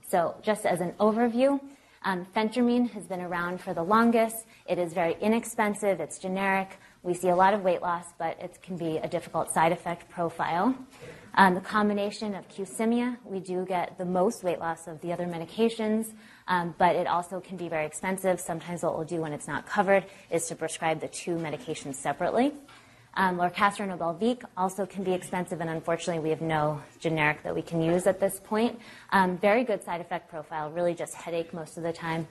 Speaker 3: So just as an overview, um, phentermine has been around for the longest. It is very inexpensive. It's generic. We see a lot of weight loss, but it can be a difficult side effect profile. Um, the combination of Qsymia, we do get the most weight loss of the other medications, um, but it also can be very expensive. Sometimes what we'll do when it's not covered is to prescribe the two medications separately. Um, or Belviq also can be expensive, and unfortunately, we have no generic that we can use at this point. Um, very good side effect profile, really just headache most of the time.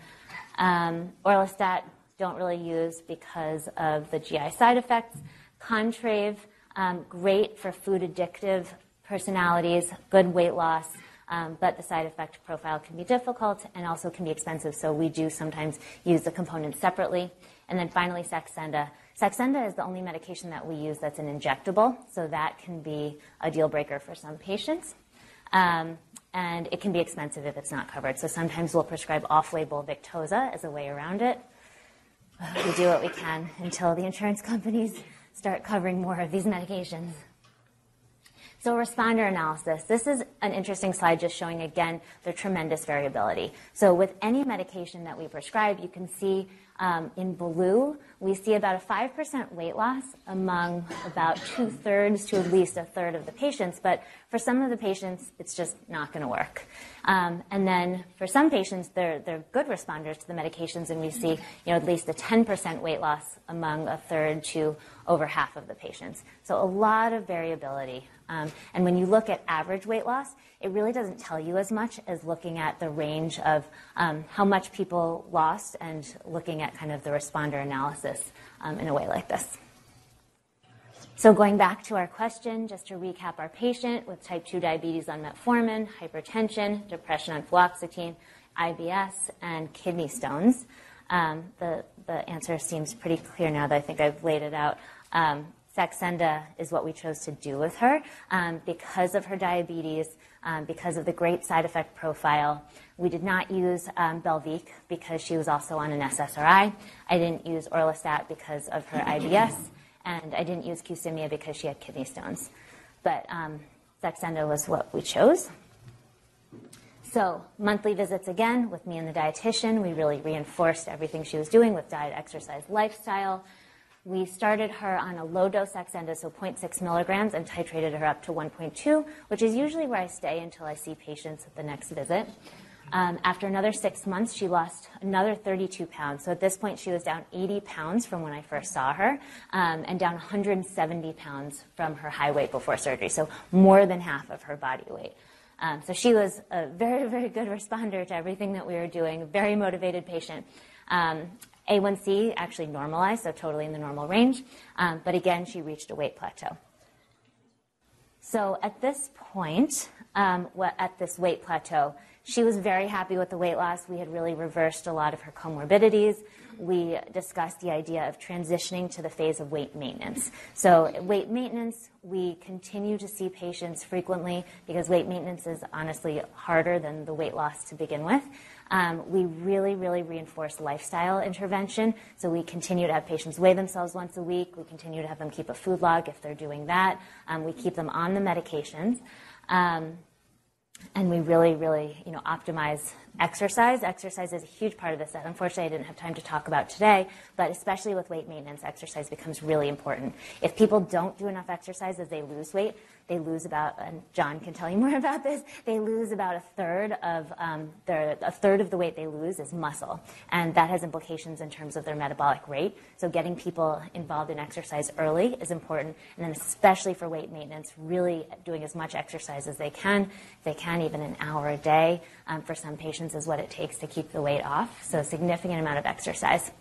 Speaker 3: Um, Orlistat don't really use because of the GI side effects. Contrave, um, great for food addictive personalities, good weight loss. Um, but the side effect profile can be difficult and also can be expensive, so we do sometimes use the components separately. And then finally, Saxenda. Saxenda is the only medication that we use that's an injectable, so that can be a deal breaker for some patients. Um, and it can be expensive if it's not covered. So sometimes we'll prescribe off-label Victoza as a way around it. We do what we can until the insurance companies start covering more of these medications. So responder analysis. This is an interesting slide just showing again the tremendous variability. So with any medication that we prescribe, you can see um, in blue, we see about a 5% weight loss among about two thirds to at least a third of the patients, but for some of the patients, it's just not going to work. Um, and then for some patients, they're, they're good responders to the medications, and we see you know, at least a 10% weight loss among a third to over half of the patients. So a lot of variability. Um, and when you look at average weight loss, it really doesn't tell you as much as looking at the range of um, how much people lost and looking at kind of the responder analysis um, in a way like this. So going back to our question, just to recap our patient with type 2 diabetes on metformin, hypertension, depression on fluoxetine, IBS, and kidney stones. Um, the, the answer seems pretty clear now that I think I've laid it out. Um, Saxenda is what we chose to do with her um, because of her diabetes, um, because of the great side effect profile. We did not use um, Belviq because she was also on an SSRI. I didn't use Orlistat because of her IBS, and I didn't use Qsymia because she had kidney stones. But um, Saxenda was what we chose. So monthly visits again with me and the dietitian. We really reinforced everything she was doing with diet, exercise, lifestyle. We started her on a low dose Saxenda, so 0.6 milligrams, and titrated her up to 1.2, which is usually where I stay until I see patients at the next visit. Um, after another six months, she lost another 32 pounds. So at this point, she was down 80 pounds from when I first saw her, um, and down 170 pounds from her high weight before surgery. So more than half of her body weight. Um, so she was a very, very good responder to everything that we were doing, very motivated patient. Um, a1C actually normalized, so totally in the normal range. Um, but again, she reached a weight plateau. So at this point, um, at this weight plateau, she was very happy with the weight loss. We had really reversed a lot of her comorbidities. We discussed the idea of transitioning to the phase of weight maintenance. So, weight maintenance, we continue to see patients frequently because weight maintenance is honestly harder than the weight loss to begin with. Um, we really, really reinforce lifestyle intervention. So we continue to have patients weigh themselves once a week. We continue to have them keep a food log if they're doing that. Um, we keep them on the medications. Um, and we really, really, you know, optimize exercise. Exercise is a huge part of this that unfortunately I didn't have time to talk about today, but especially with weight maintenance, exercise becomes really important. If people don't do enough exercise as they lose weight, they lose about, and John can tell you more about this, they lose about a third of um, their, a third of the weight they lose is muscle. And that has implications in terms of their metabolic rate. So getting people involved in exercise early is important. And then especially for weight maintenance, really doing as much exercise as they can. They can, even an hour a day um, for some patients is what it takes to keep the weight off. So a significant amount of exercise.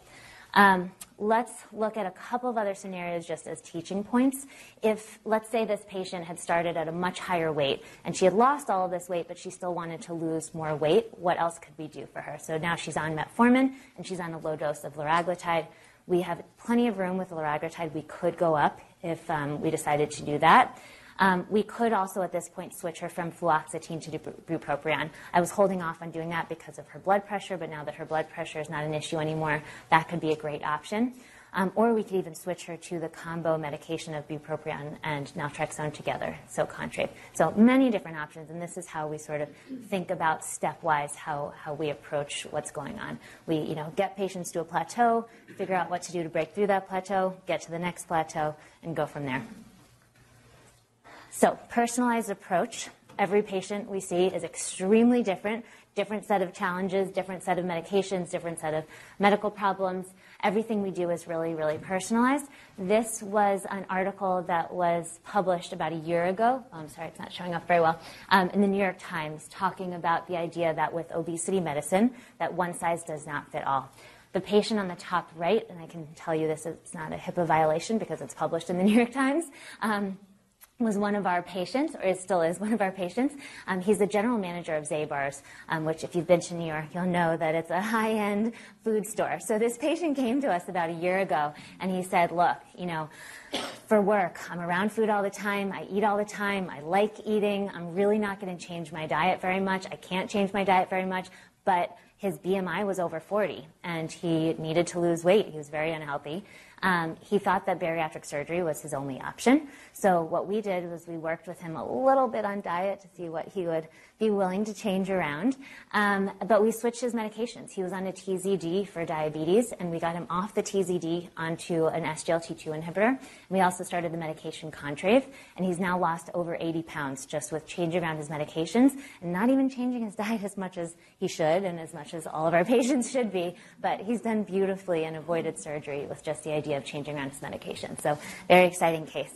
Speaker 3: Um, let's look at a couple of other scenarios just as teaching points. If, let's say, this patient had started at a much higher weight and she had lost all of this weight, but she still wanted to lose more weight, what else could we do for her? So now she's on metformin and she's on a low dose of liraglutide. We have plenty of room with liraglutide. We could go up if um, we decided to do that. Um, we could also at this point switch her from fluoxetine to bupropion. I was holding off on doing that because of her blood pressure, but now that her blood pressure is not an issue anymore, that could be a great option. Um, or we could even switch her to the combo medication of bupropion and naltrexone together, so Contrave. So many different options, and this is how we sort of think about stepwise how, how we approach what's going on. We, you know, get patients to a plateau, figure out what to do to break through that plateau, get to the next plateau, and go from there. So, personalized approach. Every patient we see is extremely different. Different set of challenges, different set of medications, different set of medical problems. Everything we do is really, really personalized. This was an article that was published about a year ago. Oh, I'm sorry, it's not showing up very well. Um, in the New York Times, talking about the idea that with obesity medicine, that one size does not fit all. The patient on the top right, and I can tell you this is not a HIPAA violation because it's published in the New York Times. Um, was one of our patients, or it still is one of our patients. Um, he's the general manager of Zabar's, um, which, if you've been to New York, you'll know that it's a high-end food store. So this patient came to us about a year ago, and he said, "Look, you know, for work, I'm around food all the time. I eat all the time. I like eating. I'm really not going to change my diet very much. I can't change my diet very much, but." His BMI was over 40, and he needed to lose weight. He was very unhealthy. Um, he thought that bariatric surgery was his only option. So what we did was we worked with him a little bit on diet to see what he would be willing to change around. Um, but we switched his medications. He was on a TZD for diabetes, and we got him off the TZD onto an SGLT2 inhibitor. We also started the medication Contrave, and he's now lost over 80 pounds just with changing around his medications and not even changing his diet as much as he should and as much as all of our patients should be. But he's done beautifully and avoided surgery with just the idea of changing around his medication. So very exciting case.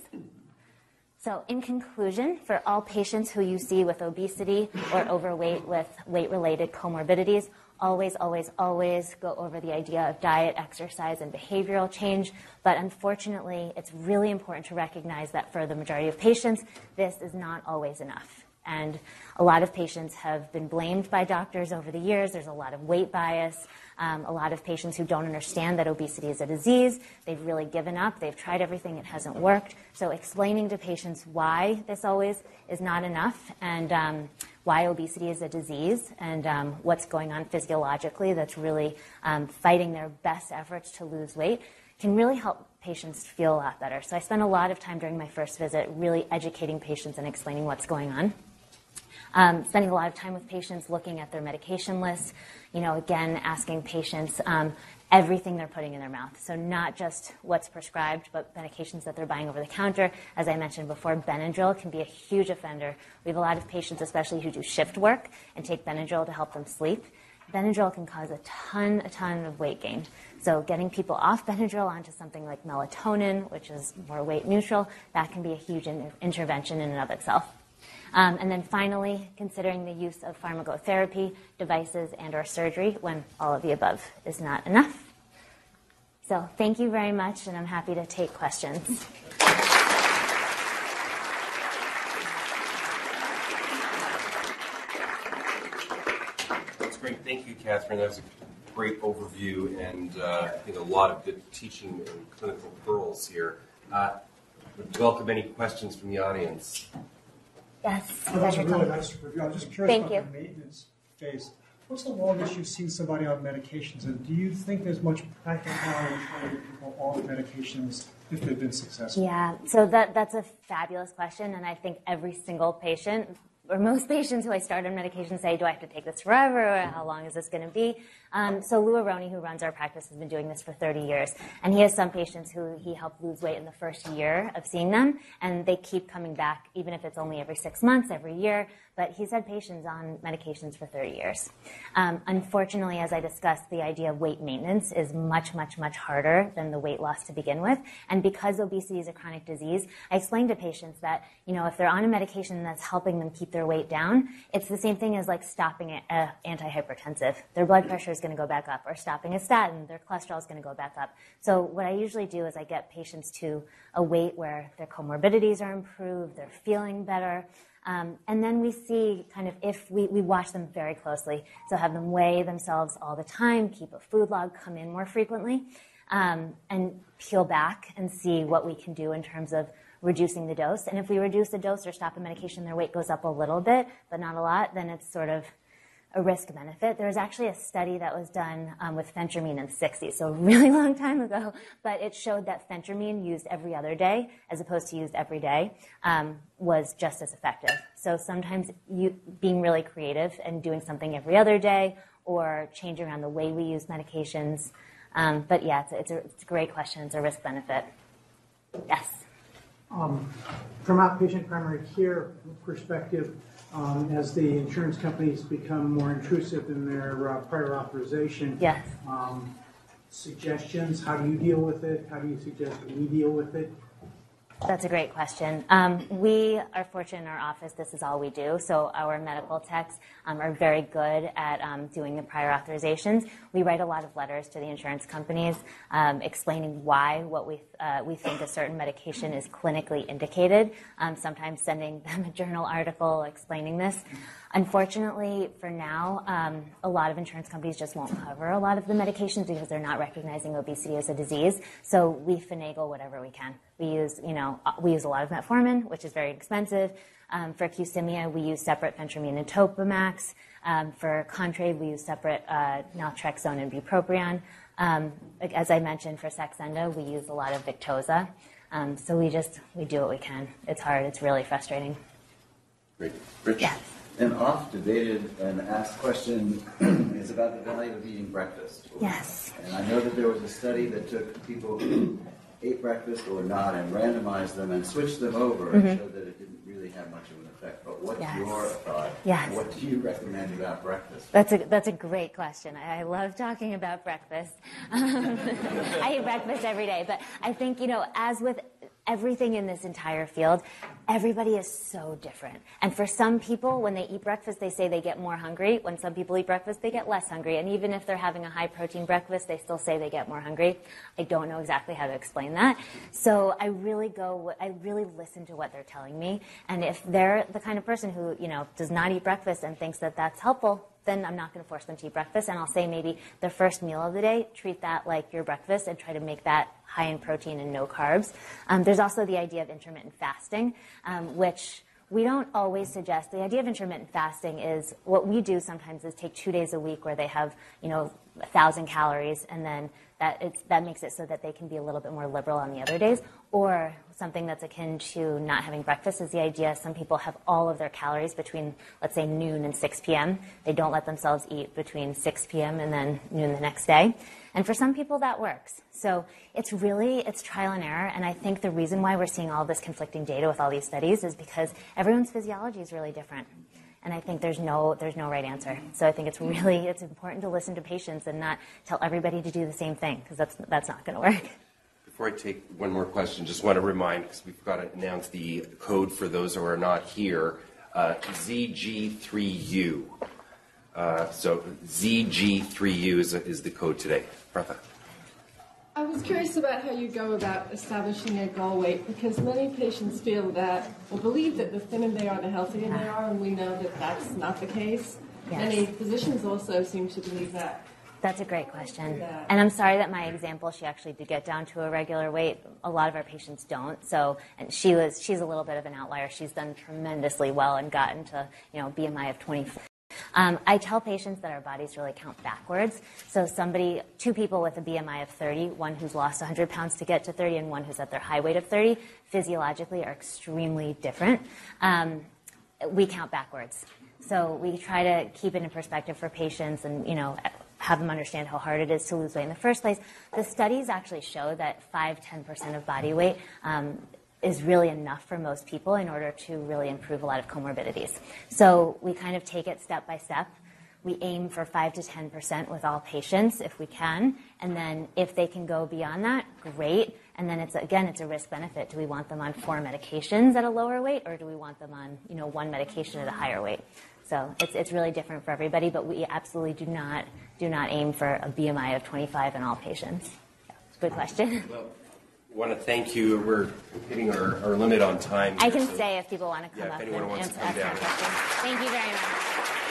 Speaker 3: So, in conclusion, for all patients who you see with obesity or overweight with weight related comorbidities, always, always, always go over the idea of diet, exercise, and behavioral change. But unfortunately, it's really important to recognize that for the majority of patients, this is not always enough. And a lot of patients have been blamed by doctors over the years. There's a lot of weight bias. Um, a lot of patients who don't understand that obesity is a disease, they've really given up. They've tried everything, it hasn't worked. So, explaining to patients why this always is not enough and um, why obesity is a disease and um, what's going on physiologically that's really um, fighting their best efforts to lose weight can really help patients feel a lot better. So, I spent a lot of time during my first visit really educating patients and explaining what's going on. Um, spending a lot of time with patients looking at their medication list, you know, again, asking patients um, everything they're putting in their mouth. So not just what's prescribed, but medications that they're buying over the counter. As I mentioned before, Benadryl can be a huge offender. We have a lot of patients, especially who do shift work and take Benadryl to help them sleep. Benadryl can cause a ton, a ton of weight gain. So getting people off Benadryl onto something like melatonin, which is more weight neutral, that can be a huge in- intervention in and of itself. Um, and then finally, considering the use of pharmacotherapy, devices, and or surgery when all of the above is not enough. So thank you very much, and I'm happy to take questions.
Speaker 2: That's great. Thank you, Katherine. That was a great overview and uh, I think a lot of good teaching and clinical pearls here. Uh, welcome any questions from the audience.
Speaker 3: Yes.
Speaker 4: That was a really nice review. I'm just curious
Speaker 3: Thank
Speaker 4: about
Speaker 3: you.
Speaker 4: the maintenance phase. What's the longest you've seen somebody on medications, and do you think there's much practicality in trying to get people off medications if they've been successful?
Speaker 3: Yeah, so that, that's a fabulous question, and I think every single patient or most patients who I start on medication say, do I have to take this forever? Or how long is this going to be? Um, so Lou Aronne, who runs our practice, has been doing this for 30 years. And he has some patients who he helped lose weight in the first year of seeing them, and they keep coming back, even if it's only every six months, every year. But he's had patients on medications for 30 years. Um, unfortunately, as I discussed, the idea of weight maintenance is much, much, much harder than the weight loss to begin with. And because obesity is a chronic disease, I explain to patients that, you know, if they're on a medication that's helping them keep their weight down, it's the same thing as like stopping an antihypertensive. Their blood pressure is going to go back up, or stopping a statin, their cholesterol is going to go back up. So what I usually do is I get patients to a weight where their comorbidities are improved, they're feeling better. Um, and then we see kind of if we, we watch them very closely. So have them weigh themselves all the time, keep a food log, come in more frequently, um, and peel back and see what we can do in terms of reducing the dose. And if we reduce the dose or stop a medication, their weight goes up a little bit, but not a lot, then it's sort of a risk benefit. There was actually a study that was done um, with phentermine in the 60s, so a really long time ago, but it showed that phentermine used every other day as opposed to used every day um, was just as effective. So sometimes you, being really creative and doing something every other day or changing around the way we use medications. Um, but yeah, it's a, it's, a, it's a, great question. It's a risk benefit. Yes.
Speaker 5: Um, from outpatient primary care perspective, um, as the insurance companies become more intrusive in their uh, prior authorization.
Speaker 3: Yes.
Speaker 5: Um, suggestions, how do you deal with it? How do you suggest we deal with it?
Speaker 3: That's a great question. Um, we are fortunate in our office, this is all we do. So our medical techs um, are very good at um, doing the prior authorizations. We write a lot of letters to the insurance companies um, explaining why what we, we think a certain medication is clinically indicated, um, sometimes sending them a journal article explaining this. Unfortunately, for now, um, a lot of insurance companies just won't cover a lot of the medications because they're not recognizing obesity as a disease. So we finagle whatever we can. We use, you know, uh, we use a lot of metformin, which is very expensive. Um, for Qsymia, we use separate phentermine and Topamax. For Contrave, we use separate uh, naltrexone and bupropion. Um, as I mentioned, for Saxenda, we use a lot of Victoza. Um, so we just we do what we can. It's hard. It's really frustrating.
Speaker 2: Great, Rich.
Speaker 3: Yes.
Speaker 1: An oft debated and asked question is about the value of eating breakfast.
Speaker 3: Yes.
Speaker 1: And I know that there was a study that took people who ate breakfast or not and randomized them and switched them over mm-hmm. and showed that it didn't really have much of an effect. But what's yes. your thought?
Speaker 3: Yes.
Speaker 1: What do you recommend about breakfast?
Speaker 3: That's a, that's a great question. I, I love talking about breakfast. I eat breakfast every day, but I think, you know, as with everything in this entire field, everybody is so different. And for some people, when they eat breakfast, they say they get more hungry. When some people eat breakfast, they get less hungry. And even if they're having a high protein breakfast, they still say they get more hungry. I don't know exactly how to explain that. So I really go, I really listen to what they're telling me. And if they're the kind of person who, you know, does not eat breakfast and thinks that that's helpful, then I'm not going to force them to eat breakfast. And I'll say maybe the first meal of the day, treat that like your breakfast and try to make that high in protein and no carbs. Um, there's also the idea of intermittent fasting, um, which we don't always suggest. The idea of intermittent fasting is what we do sometimes is take two days a week where they have, you know, a thousand calories and then that, that makes it so that they can be a little bit more liberal on the other days. Or something that's akin to not having breakfast is the idea some people have all of their calories between, let's say, noon and 6 p.m. They don't let themselves eat between 6 p.m. and then noon the next day. And for some people, that works. So it's really, it's trial and error. And I think the reason why we're seeing all this conflicting data with all these studies is because everyone's physiology is really different. And I think there's no, there's no right answer. So I think it's really, it's important to listen to patients and not tell everybody to do the same thing because that's, that's not going to work.
Speaker 2: Before I take one more question, just want to remind, because we've got to announce the code for those who are not here, uh, ZG3U. Uh, so ZG3U is, is the code today. Martha.
Speaker 6: I was curious about how you go about establishing a goal weight because many patients feel that or believe that the thinner they are, the healthier they are, and we know that that's not the case. Yes. Many physicians also seem to believe that.
Speaker 3: That's a great question. And I'm sorry that my example, she actually did get down to a regular weight. A lot of our patients don't. So, and she was, she's a little bit of an outlier. She's done tremendously well and gotten to, you know, BMI of 24. Um, I tell patients that our bodies really count backwards. So somebody, two people with a BMI of 30, one who's lost 100 pounds to get to 30 and one who's at their high weight of 30, physiologically are extremely different. Um, we count backwards. So we try to keep it in perspective for patients and, you know, have them understand how hard it is to lose weight in the first place. The studies actually show that 5 10% of body weight um, is really enough for most people in order to really improve a lot of comorbidities. So we kind of take it step by step. We aim for 5 to 10% with all patients if we can. And then if they can go beyond that, great. And then it's again, it's a risk benefit. Do we want them on four medications at a lower weight, or do we want them on you know one medication at a higher weight? So it's it's really different for everybody, but we absolutely do not do not aim for a BMI of 25 in all patients. Good question.
Speaker 2: Well, want to thank you. We're hitting our, our limit on time.
Speaker 3: I
Speaker 2: here,
Speaker 3: can
Speaker 2: so-
Speaker 3: stay if people want to come
Speaker 2: Yeah, if
Speaker 3: up
Speaker 2: anyone
Speaker 3: and
Speaker 2: wants to
Speaker 3: answer
Speaker 2: come down.
Speaker 3: questions. Thank you very much.